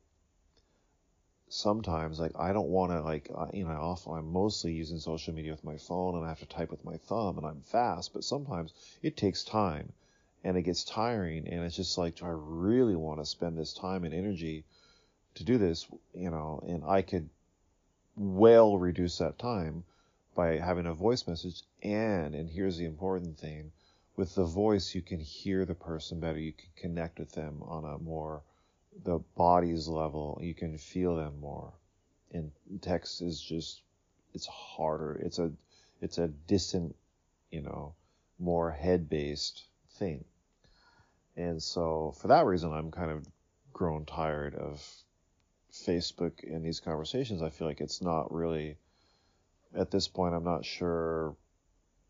sometimes, like I don't want to, like you know, often I'm mostly using social media with my phone, and I have to type with my thumb, and I'm fast. But sometimes it takes time and it gets tiring and it's just like do i really want to spend this time and energy to do this you know and i could well reduce that time by having a voice message and and here's the important thing with the voice you can hear the person better you can connect with them on a more the body's level you can feel them more and text is just it's harder it's a it's a distant you know more head based thing. And so for that reason, I'm kind of grown tired of Facebook and these conversations. I feel like it's not really, at this point, I'm not sure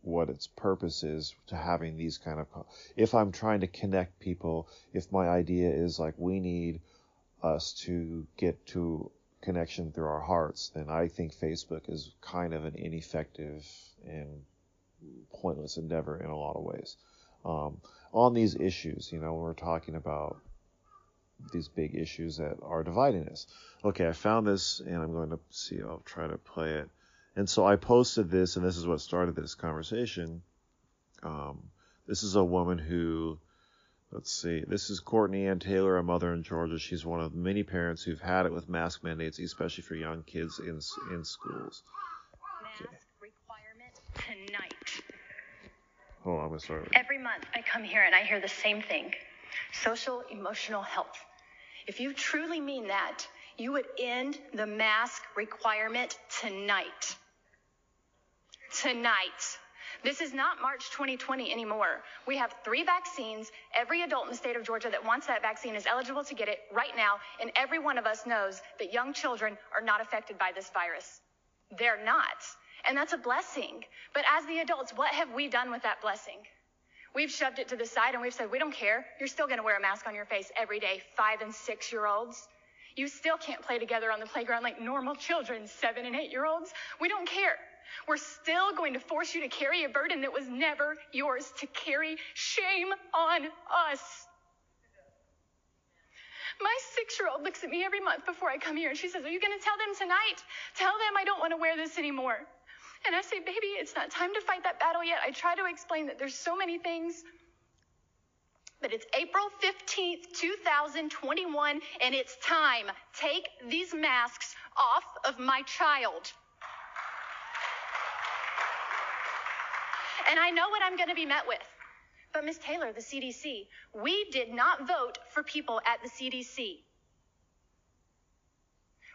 what its purpose is to having these kind of, if I'm trying to connect people, if my idea is like we need us to get to connection through our hearts, then I think Facebook is kind of an ineffective and pointless endeavor in a lot of ways um, on these issues. You know, we're talking about these big issues that are dividing us. Okay, I found this and I'm going to see, I'll try to play it. And so I posted this, and this is what started this conversation. Um, this is a woman who, let's see, this is Courtney Ann Taylor, a mother in Georgia. She's one of many parents who've had it with mask mandates, especially for young kids in in schools. Okay. Mask requirement tonight. I'm. Every month I come here and I hear the same thing social emotional health. If you truly mean that, you would end the mask requirement tonight. Tonight. This is not March 2020 anymore. We have three vaccines. Every adult in the state of Georgia that wants that vaccine is eligible to get it right now, and every one of us knows that young children are not affected by this virus. They're not. And that's a blessing. But as the adults, what have we done with that blessing? We've shoved it to the side and we've said, we don't care. You're still going to wear a mask on your face every day, five and six year olds. You still can't play together on the playground like normal children, seven and eight year olds. We don't care. We're still going to force you to carry a burden that was never yours to carry. Shame on us. My six year old looks at me every month before I come here and she says, Are you going to tell them tonight? Tell them I don't want to wear this anymore. And I say, Baby, it's not time to fight that battle yet. I try to explain that there's so many things. But it's April 15th, 2021, and it's time. Take these masks off of my child. And I know what I'm going to be met with. But Ms. Taylor, the CDC, we did not vote for people at the CDC.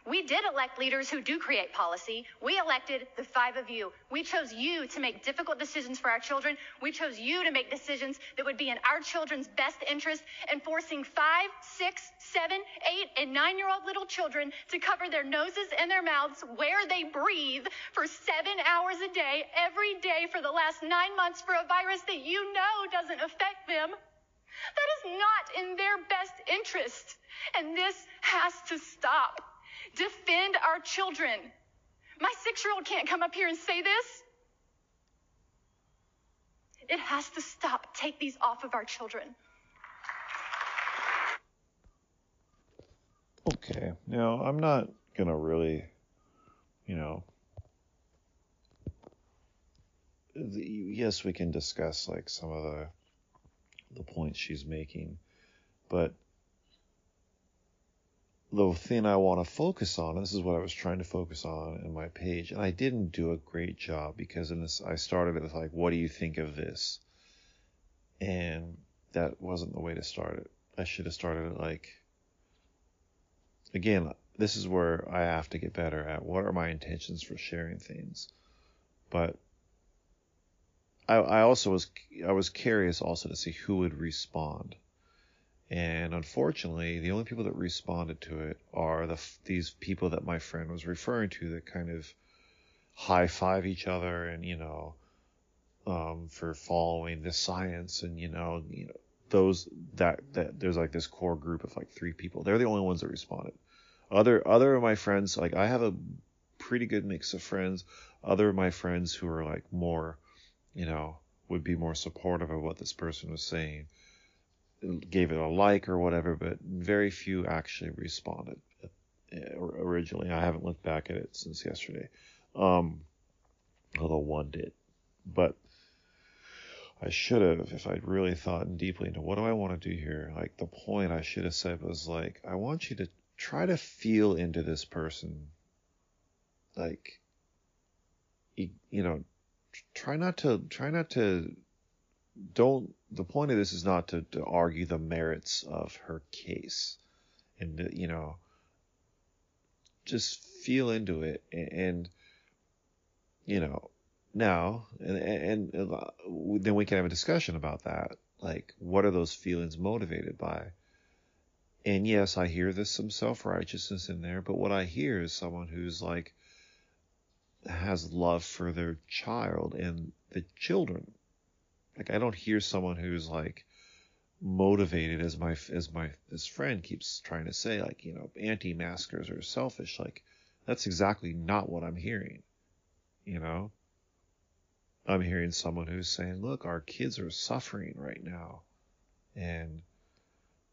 We did elect leaders who do create policy. We elected the five of you. We chose you to make difficult decisions for our children. We chose you to make decisions that would be in our children's best interest and forcing five, six, seven, eight, and nine year old little children to cover their noses and their mouths where they breathe for seven hours a day, every day for the last nine months for a virus that you know doesn't affect them. That is not in their best interest. And this has to stop. Defend our children. My six year old can't come up here and say this. It has to stop. Take these off of our children. Okay. Now, I'm not going to really, you know, the, yes, we can discuss like some of the the points she's making, but the thing I want to focus on, this is what I was trying to focus on in my page, and I didn't do a great job because in this I started it with like, what do you think of this? And that wasn't the way to start it. I should have started it like again, this is where I have to get better at what are my intentions for sharing things. But I, I also was I was curious also to see who would respond. And unfortunately, the only people that responded to it are the these people that my friend was referring to that kind of high five each other and you know um, for following the science and you know you know those that that there's like this core group of like three people. They're the only ones that responded. Other other of my friends, like I have a pretty good mix of friends. Other of my friends who are like more, you know, would be more supportive of what this person was saying, gave it a like or whatever, but very few actually responded uh, originally. I haven't looked back at it since yesterday, um, although one did. But I should have, if I'd really thought deeply into what do I want to do here, like the point I should have said was like, I want you to try to feel into this person. Like, you, you know, try not to, try not to, don't, the point of this is not to, to argue the merits of her case. And, you know, just feel into it and, and you know, now and, and, and uh, then we can have a discussion about that. Like, what are those feelings motivated by? And yes, I hear there's some self righteousness in there, but what I hear is someone who's like has love for their child and the children. Like I don't hear someone who's like motivated as my as my this friend keeps trying to say like you know anti-maskers are selfish like that's exactly not what I'm hearing you know I'm hearing someone who's saying look our kids are suffering right now and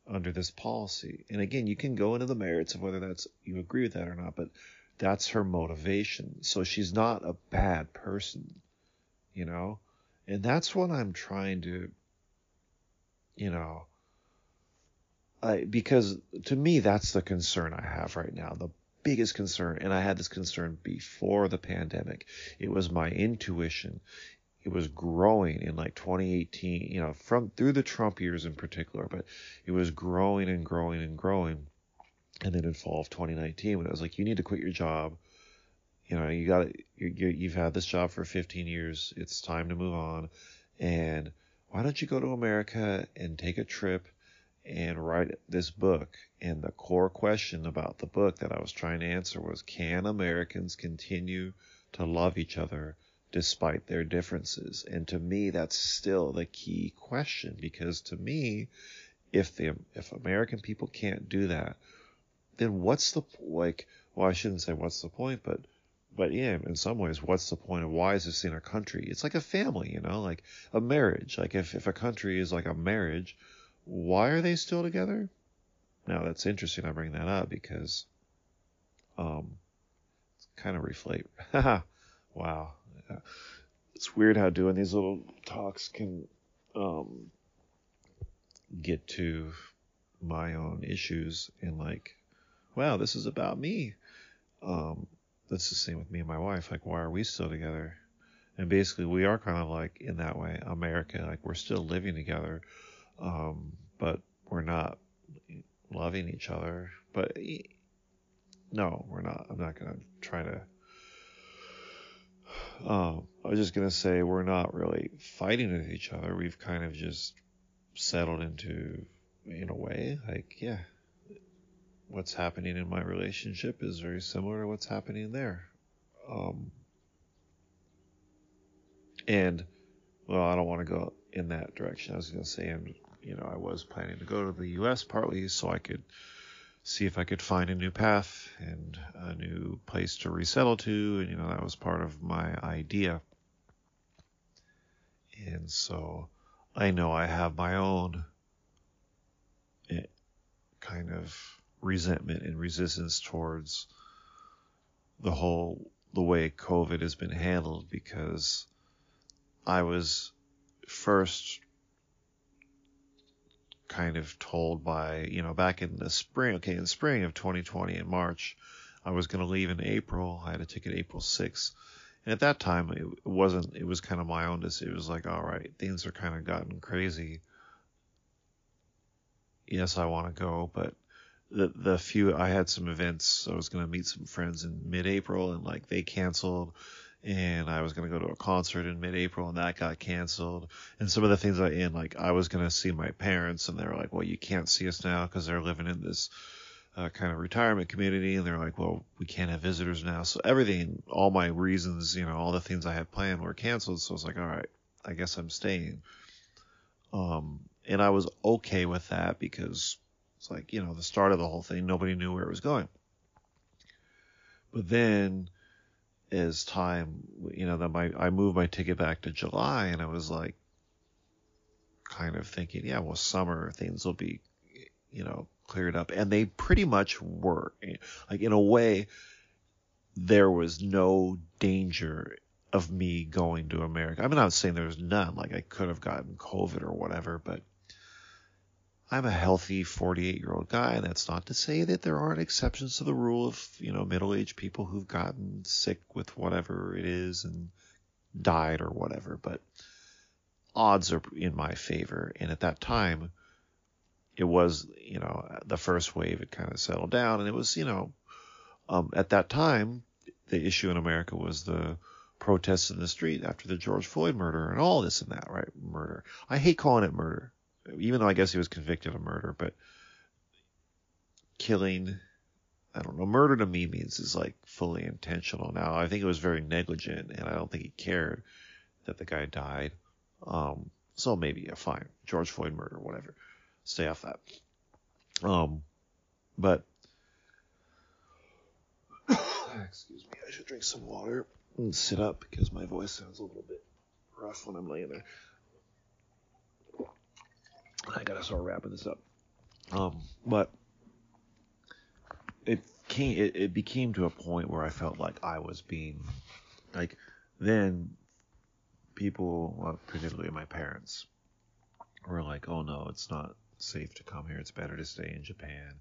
under this policy. And again, you can go into the merits of whether that's you agree with that or not, but that's her motivation. So she's not a bad person, you know? And that's what I'm trying to you know I because to me that's the concern I have right now. The biggest concern and I had this concern before the pandemic. It was my intuition it was growing in like 2018, you know, from through the Trump years in particular, but it was growing and growing and growing. And then in fall of 2019, when it was like, you need to quit your job, you know, you got you you've had this job for 15 years. It's time to move on. And why don't you go to America and take a trip and write this book? And the core question about the book that I was trying to answer was can Americans continue to love each other despite their differences? And to me, that's still the key question because to me, if the if American people can't do that, then what's the like? Well, I shouldn't say what's the point, but but yeah, in some ways, what's the point of why is this in a country? It's like a family, you know, like a marriage. Like if, if a country is like a marriage, why are they still together? Now that's interesting. I bring that up because, um, it's kind of reflate. wow. It's weird how doing these little talks can, um, get to my own issues and like, wow, this is about me. Um, that's the same with me and my wife. Like, why are we still together? And basically, we are kind of like in that way, America. Like, we're still living together, um, but we're not loving each other. But no, we're not. I'm not gonna try to. Um, I was just gonna say we're not really fighting with each other. We've kind of just settled into, in a way, like yeah, what's happening in my relationship is very similar to what's happening there. Um, and, well, I don't want to go in that direction. I was going to say, and you know, I was planning to go to the U.S. partly so I could see if I could find a new path and a new place to resettle to, and you know, that was part of my idea. And so, I know I have my own eh, kind of resentment and resistance towards the whole the way COVID has been handled because I was first kind of told by, you know, back in the spring, okay, in spring of 2020 in March, I was going to leave in April. I had a ticket April 6th. And at that time, it wasn't, it was kind of my own decision. It was like, all right, things are kind of gotten crazy. Yes, I want to go, but the the few I had some events. I was gonna meet some friends in mid-April, and like they canceled. And I was gonna go to a concert in mid-April, and that got canceled. And some of the things I in like I was gonna see my parents, and they were like, "Well, you can't see us now because they're living in this." Uh, kind of retirement community, and they're like, well, we can't have visitors now. So everything, all my reasons, you know, all the things I had planned were canceled. So I was like, all right, I guess I'm staying. Um, and I was okay with that because it's like, you know, the start of the whole thing, nobody knew where it was going. But then as time, you know, that my, I moved my ticket back to July and I was like, kind of thinking, yeah, well, summer things will be, you know, cleared up. And they pretty much were. Like, in a way, there was no danger of me going to America. I mean, I'm not saying there was none. Like, I could have gotten COVID or whatever, but I'm a healthy 48 year old guy. And that's not to say that there aren't exceptions to the rule of, you know, middle aged people who've gotten sick with whatever it is and died or whatever. But odds are in my favor. And at that time, it was, you know, the first wave had kind of settled down. And it was, you know, um, at that time, the issue in America was the protests in the street after the George Floyd murder and all this and that, right? Murder. I hate calling it murder even though I guess he was convicted of murder, but killing, I don't know, murder to me means is like fully intentional. Now, I think it was very negligent, and I don't think he cared that the guy died. Um, so maybe, yeah, fine. George Floyd murder, whatever. Stay off that. Um, but, excuse me, I should drink some water and sit up because my voice sounds a little bit rough when I'm laying there. I gotta start wrapping this up. Um, but it came, it, it became to a point where I felt like I was being, like, then people, well, particularly my parents, were like, "Oh no, it's not safe to come here. It's better to stay in Japan."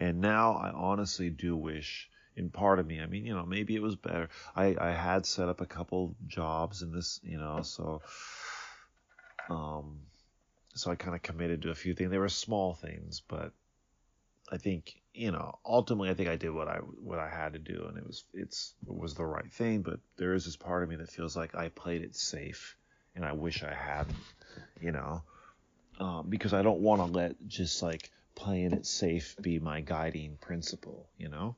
And now I honestly do wish, in part of me, I mean, you know, maybe it was better. I I had set up a couple jobs in this, you know, so um so I kind of committed to a few things. They were small things, but I think you know ultimately I think I did what I what I had to do and it was it's it was the right thing but there is this part of me that feels like I played it safe and I wish I hadn't you know? Um, because I don't want to let just like playing it safe be my guiding principle you know?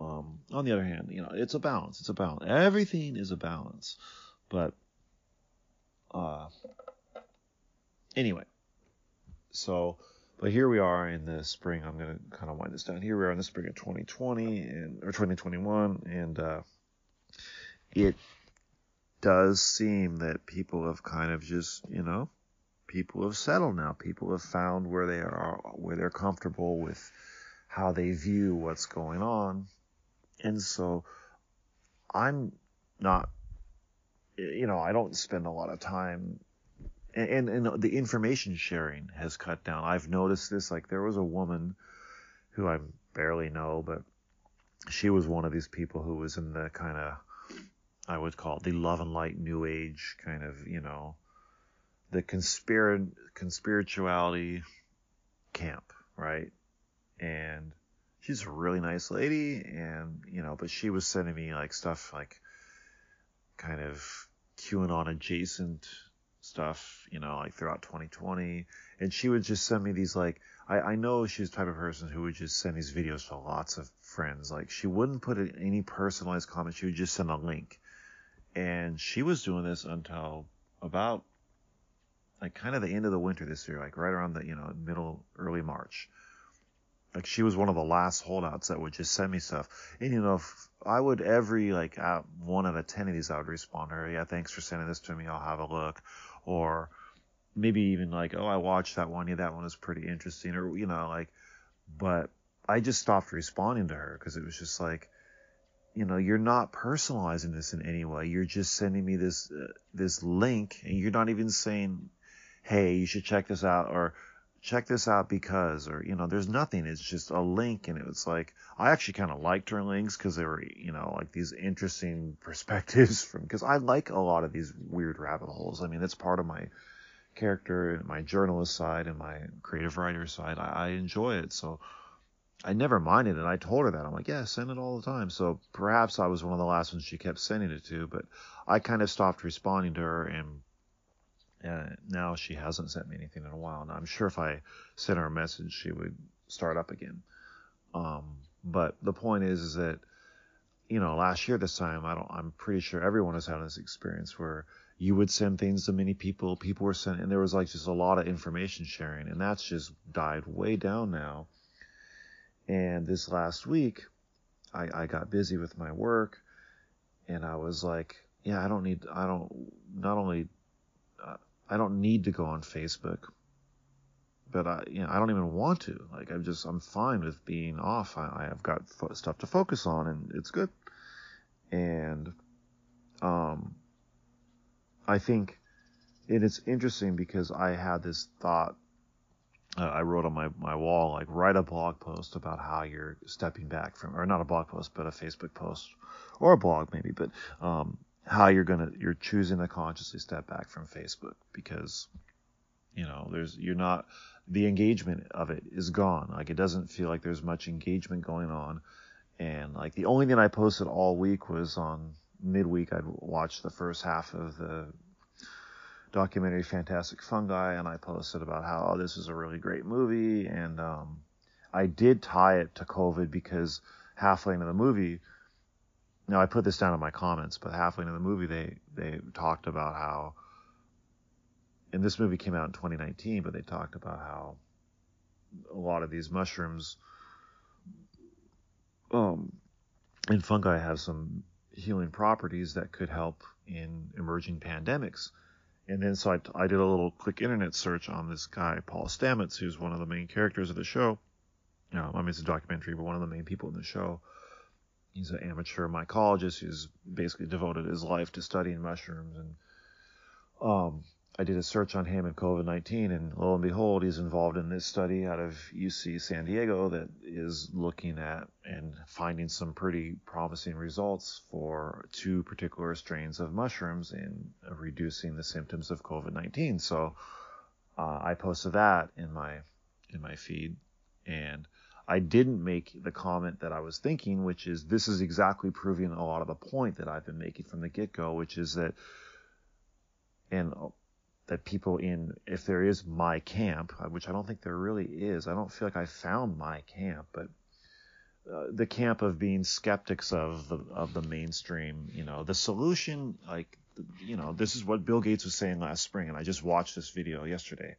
Um, on the other hand you know it's a balance it's a balance. Everything is a balance but uh anyway so but here we are in the spring. I'm going to kind of wind this down. Here we are in the spring of 2020 and or 2021, and uh, it does seem that people have kind of just, you know, people have settled now. People have found where they are, where they're comfortable with how they view what's going on, and so I'm not, you know, I don't spend a lot of time and, and the information sharing has cut down. I've noticed this. Like there was a woman who I barely know, but she was one of these people who was in the kind of I would call it the love and light new age kind of you know the conspir conspirituality camp, right? And she's a really nice lady, and you know, but she was sending me like stuff like kind of QAnon adjacent stuff, you know, like throughout 2020. And she would just send me these like I, I know she's the type of person who would just send these videos to lots of friends. Like she wouldn't put any personalized comments. She would just send a link. And she was doing this until about like kind of the end of the winter this year, like right around the, you know, middle, early March. Like she was one of the last holdouts that would just send me stuff. And you know, I would every like uh, one out of ten of these, I would respond to her. Yeah, thanks for sending this to me. I'll have a look or maybe even like, oh, I watched that one. Yeah, that one was pretty interesting, or you know, like, but I just stopped responding to her because it was just like, you know, you're not personalizing this in any way. You're just sending me this uh, this link, and you're not even saying, hey, you should check this out, or check this out because, or you know, there's nothing. It's just a link, and it was like I actually kind of liked her links because they were, you know, like these interesting perspectives from. Because I like a lot of these weird rabbit holes. I mean, that's part of my character and my journalist side and my creative writer side. I, I enjoy it, so. I never minded it. I told her that. I'm like, yeah, send it all the time. So perhaps I was one of the last ones she kept sending it to, but I kind of stopped responding to her and uh, now she hasn't sent me anything in a while. Now I'm sure if I sent her a message, she would start up again. Um, but the point is, is that you know, last year this time, I don't. I'm pretty sure everyone has had this experience where you would send things to many people. People were sent, and there was like just a lot of information sharing, and that's just died way down now. And this last week, I, I got busy with my work, and I was like, yeah, I don't need. I don't. Not only I don't need to go on Facebook, but I, you know, I don't even want to. Like, I'm just, I'm fine with being off. I, I have got fo- stuff to focus on, and it's good. And, um, I think it is interesting because I had this thought. Uh, I wrote on my, my wall, like, write a blog post about how you're stepping back from, or not a blog post, but a Facebook post, or a blog maybe, but, um, how you're gonna you're choosing to consciously step back from Facebook because you know there's you're not the engagement of it is gone. Like it doesn't feel like there's much engagement going on. And like the only thing I posted all week was on midweek I'd watched the first half of the documentary Fantastic Fungi and I posted about how oh, this is a really great movie. And um, I did tie it to COVID because halfway into the movie now I put this down in my comments, but halfway into the movie they they talked about how and this movie came out in 2019, but they talked about how a lot of these mushrooms um, and fungi have some healing properties that could help in emerging pandemics. And then so I, I did a little quick internet search on this guy, Paul Stamets, who's one of the main characters of the show. Know, I mean, it's a documentary, but one of the main people in the show he's an amateur mycologist who's basically devoted his life to studying mushrooms. And um, I did a search on him and COVID 19, and lo and behold, he's involved in this study out of UC San Diego that is looking at and finding some pretty promising results for two particular strains of mushrooms in reducing the symptoms of COVID 19. So uh, I posted that in my in my feed, And I didn't make the comment that I was thinking, which is this is exactly proving a lot of the point that I've been making from the get go, which is that, and that people in, if there is my camp, which I don't think there really is, I don't feel like I found my camp, but uh, the camp of being skeptics of the of the mainstream, you know, the solution, like, you know, this is what Bill Gates was saying last spring, and I just watched this video yesterday,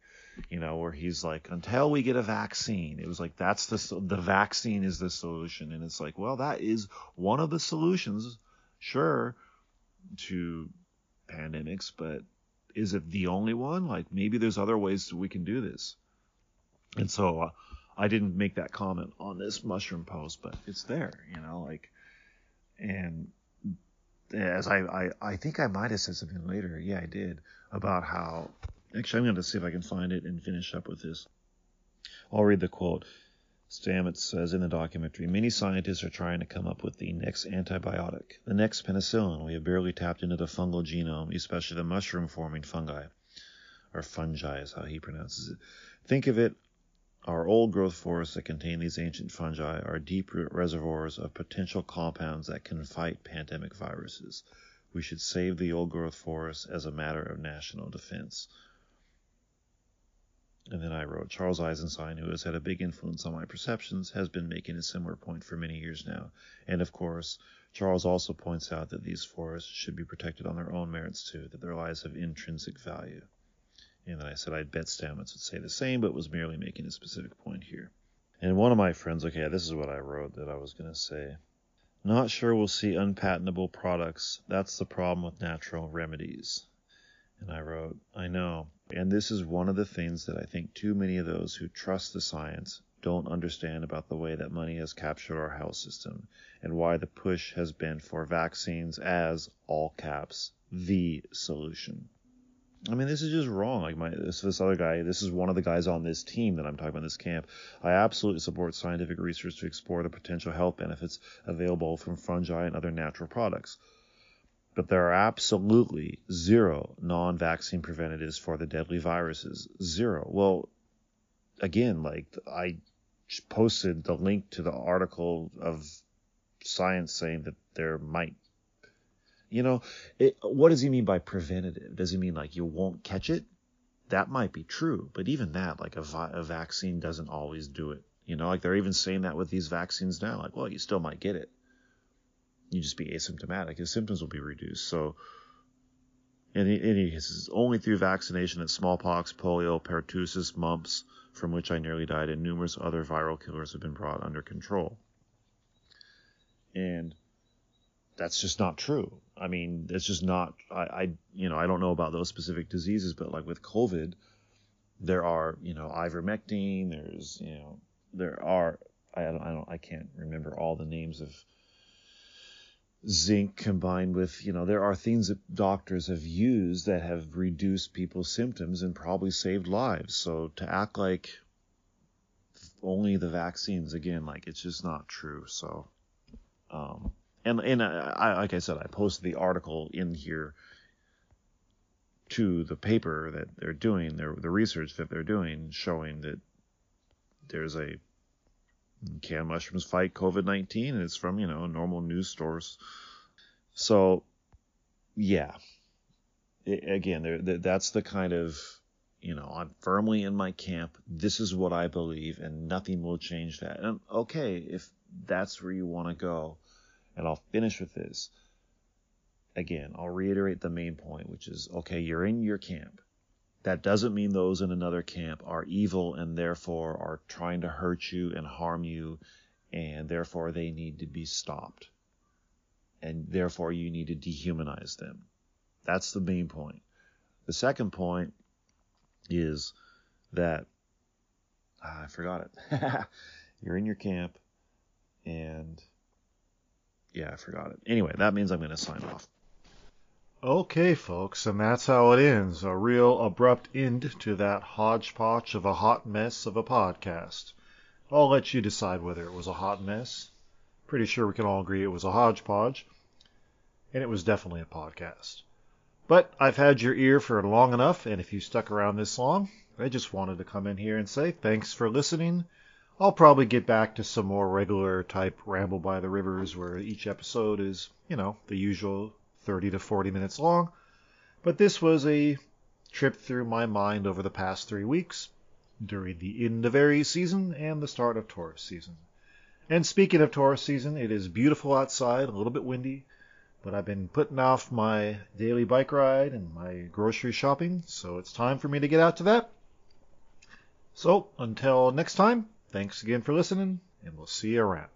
you know, where he's like, until we get a vaccine, it was like that's the the vaccine is the solution, and it's like, well, that is one of the solutions, sure, to pandemics, but is it the only one? Like maybe there's other ways we can do this, and so. Uh, I didn't make that comment on this mushroom post, but it's there, you know, like, and as I, I, I think I might have said something later. Yeah, I did about how, actually, I'm going to see if I can find it and finish up with this. I'll read the quote. Stamets says in the documentary, many scientists are trying to come up with the next antibiotic, the next penicillin. We have barely tapped into the fungal genome, especially the mushroom forming fungi, or fungi is how he pronounces it. Think of it our old growth forests that contain these ancient fungi are deep reservoirs of potential compounds that can fight pandemic viruses. We should save the old growth forests as a matter of national defense. And then I wrote Charles Eisenstein, who has had a big influence on my perceptions, has been making a similar point for many years now. And of course, Charles also points out that these forests should be protected on their own merits too, that their lives have intrinsic value. And then I said I'd bet Stamets would say the same, but was merely making a specific point here. And one of my friends, okay, this is what I wrote that I was going to say. Not sure we'll see unpatentable products. That's the problem with natural remedies. And I wrote, I know. And this is one of the things that I think too many of those who trust the science don't understand about the way that money has captured our health system and why the push has been for vaccines as, all caps, the solution. I mean, this is just wrong. Like my this this other guy, this is one of the guys on this team that I'm talking about in this camp. I absolutely support scientific research to explore the potential health benefits available from fungi and other natural products. But there are absolutely zero non-vaccine preventatives for the deadly viruses. Zero. Well, again, like I posted the link to the article of science saying that there might you know, it, what does he mean by preventative? Does he mean like you won't catch it? That might be true, but even that, like a, vi- a vaccine doesn't always do it. You know, like they're even saying that with these vaccines now. Like, well, you still might get it. You just be asymptomatic. His symptoms will be reduced. So, and he, and he says only through vaccination that smallpox, polio, pertussis, mumps, from which I nearly died, and numerous other viral killers have been brought under control. And that's just not true. I mean, it's just not. I, I, you know, I don't know about those specific diseases, but like with COVID, there are, you know, ivermectin. There's, you know, there are. I don't. I don't. I can't remember all the names of zinc combined with, you know, there are things that doctors have used that have reduced people's symptoms and probably saved lives. So to act like only the vaccines again, like it's just not true. So, um, and and I, like I said, I posted the article in here to the paper that they're doing, their the research that they're doing, showing that there's a can mushrooms fight COVID-19, and it's from you know normal news stores. So, yeah, it, again, that's the kind of you know I'm firmly in my camp. This is what I believe, and nothing will change that. And okay, if that's where you want to go and I'll finish with this. Again, I'll reiterate the main point, which is okay, you're in your camp. That doesn't mean those in another camp are evil and therefore are trying to hurt you and harm you, and therefore they need to be stopped. And therefore you need to dehumanize them. That's the main point. The second point is that ah, I forgot it. You're in your camp and yeah, I forgot it. Anyway, that means I'm going to sign off. Okay, folks, and that's how it ends. A real abrupt end to that hodgepodge of a hot mess of a podcast. I'll let you decide whether it was a hot mess. Pretty sure we can all agree it was a hodgepodge. And it was definitely a podcast. But I've had your ear for long enough, and if you stuck around this long, I just wanted to come in here and say thanks for listening. I'll probably get back to some more regular type ramble by the rivers where each episode is, you know, the usual 30 to 40 minutes long. But this was a trip through my mind over the past three weeks during the end of Aries season and the start of Taurus season. And speaking of Taurus season, it is beautiful outside, a little bit windy, but I've been putting off my daily bike ride and my grocery shopping, so it's time for me to get out to that. So until next time, thanks again for listening, and we'll see you around.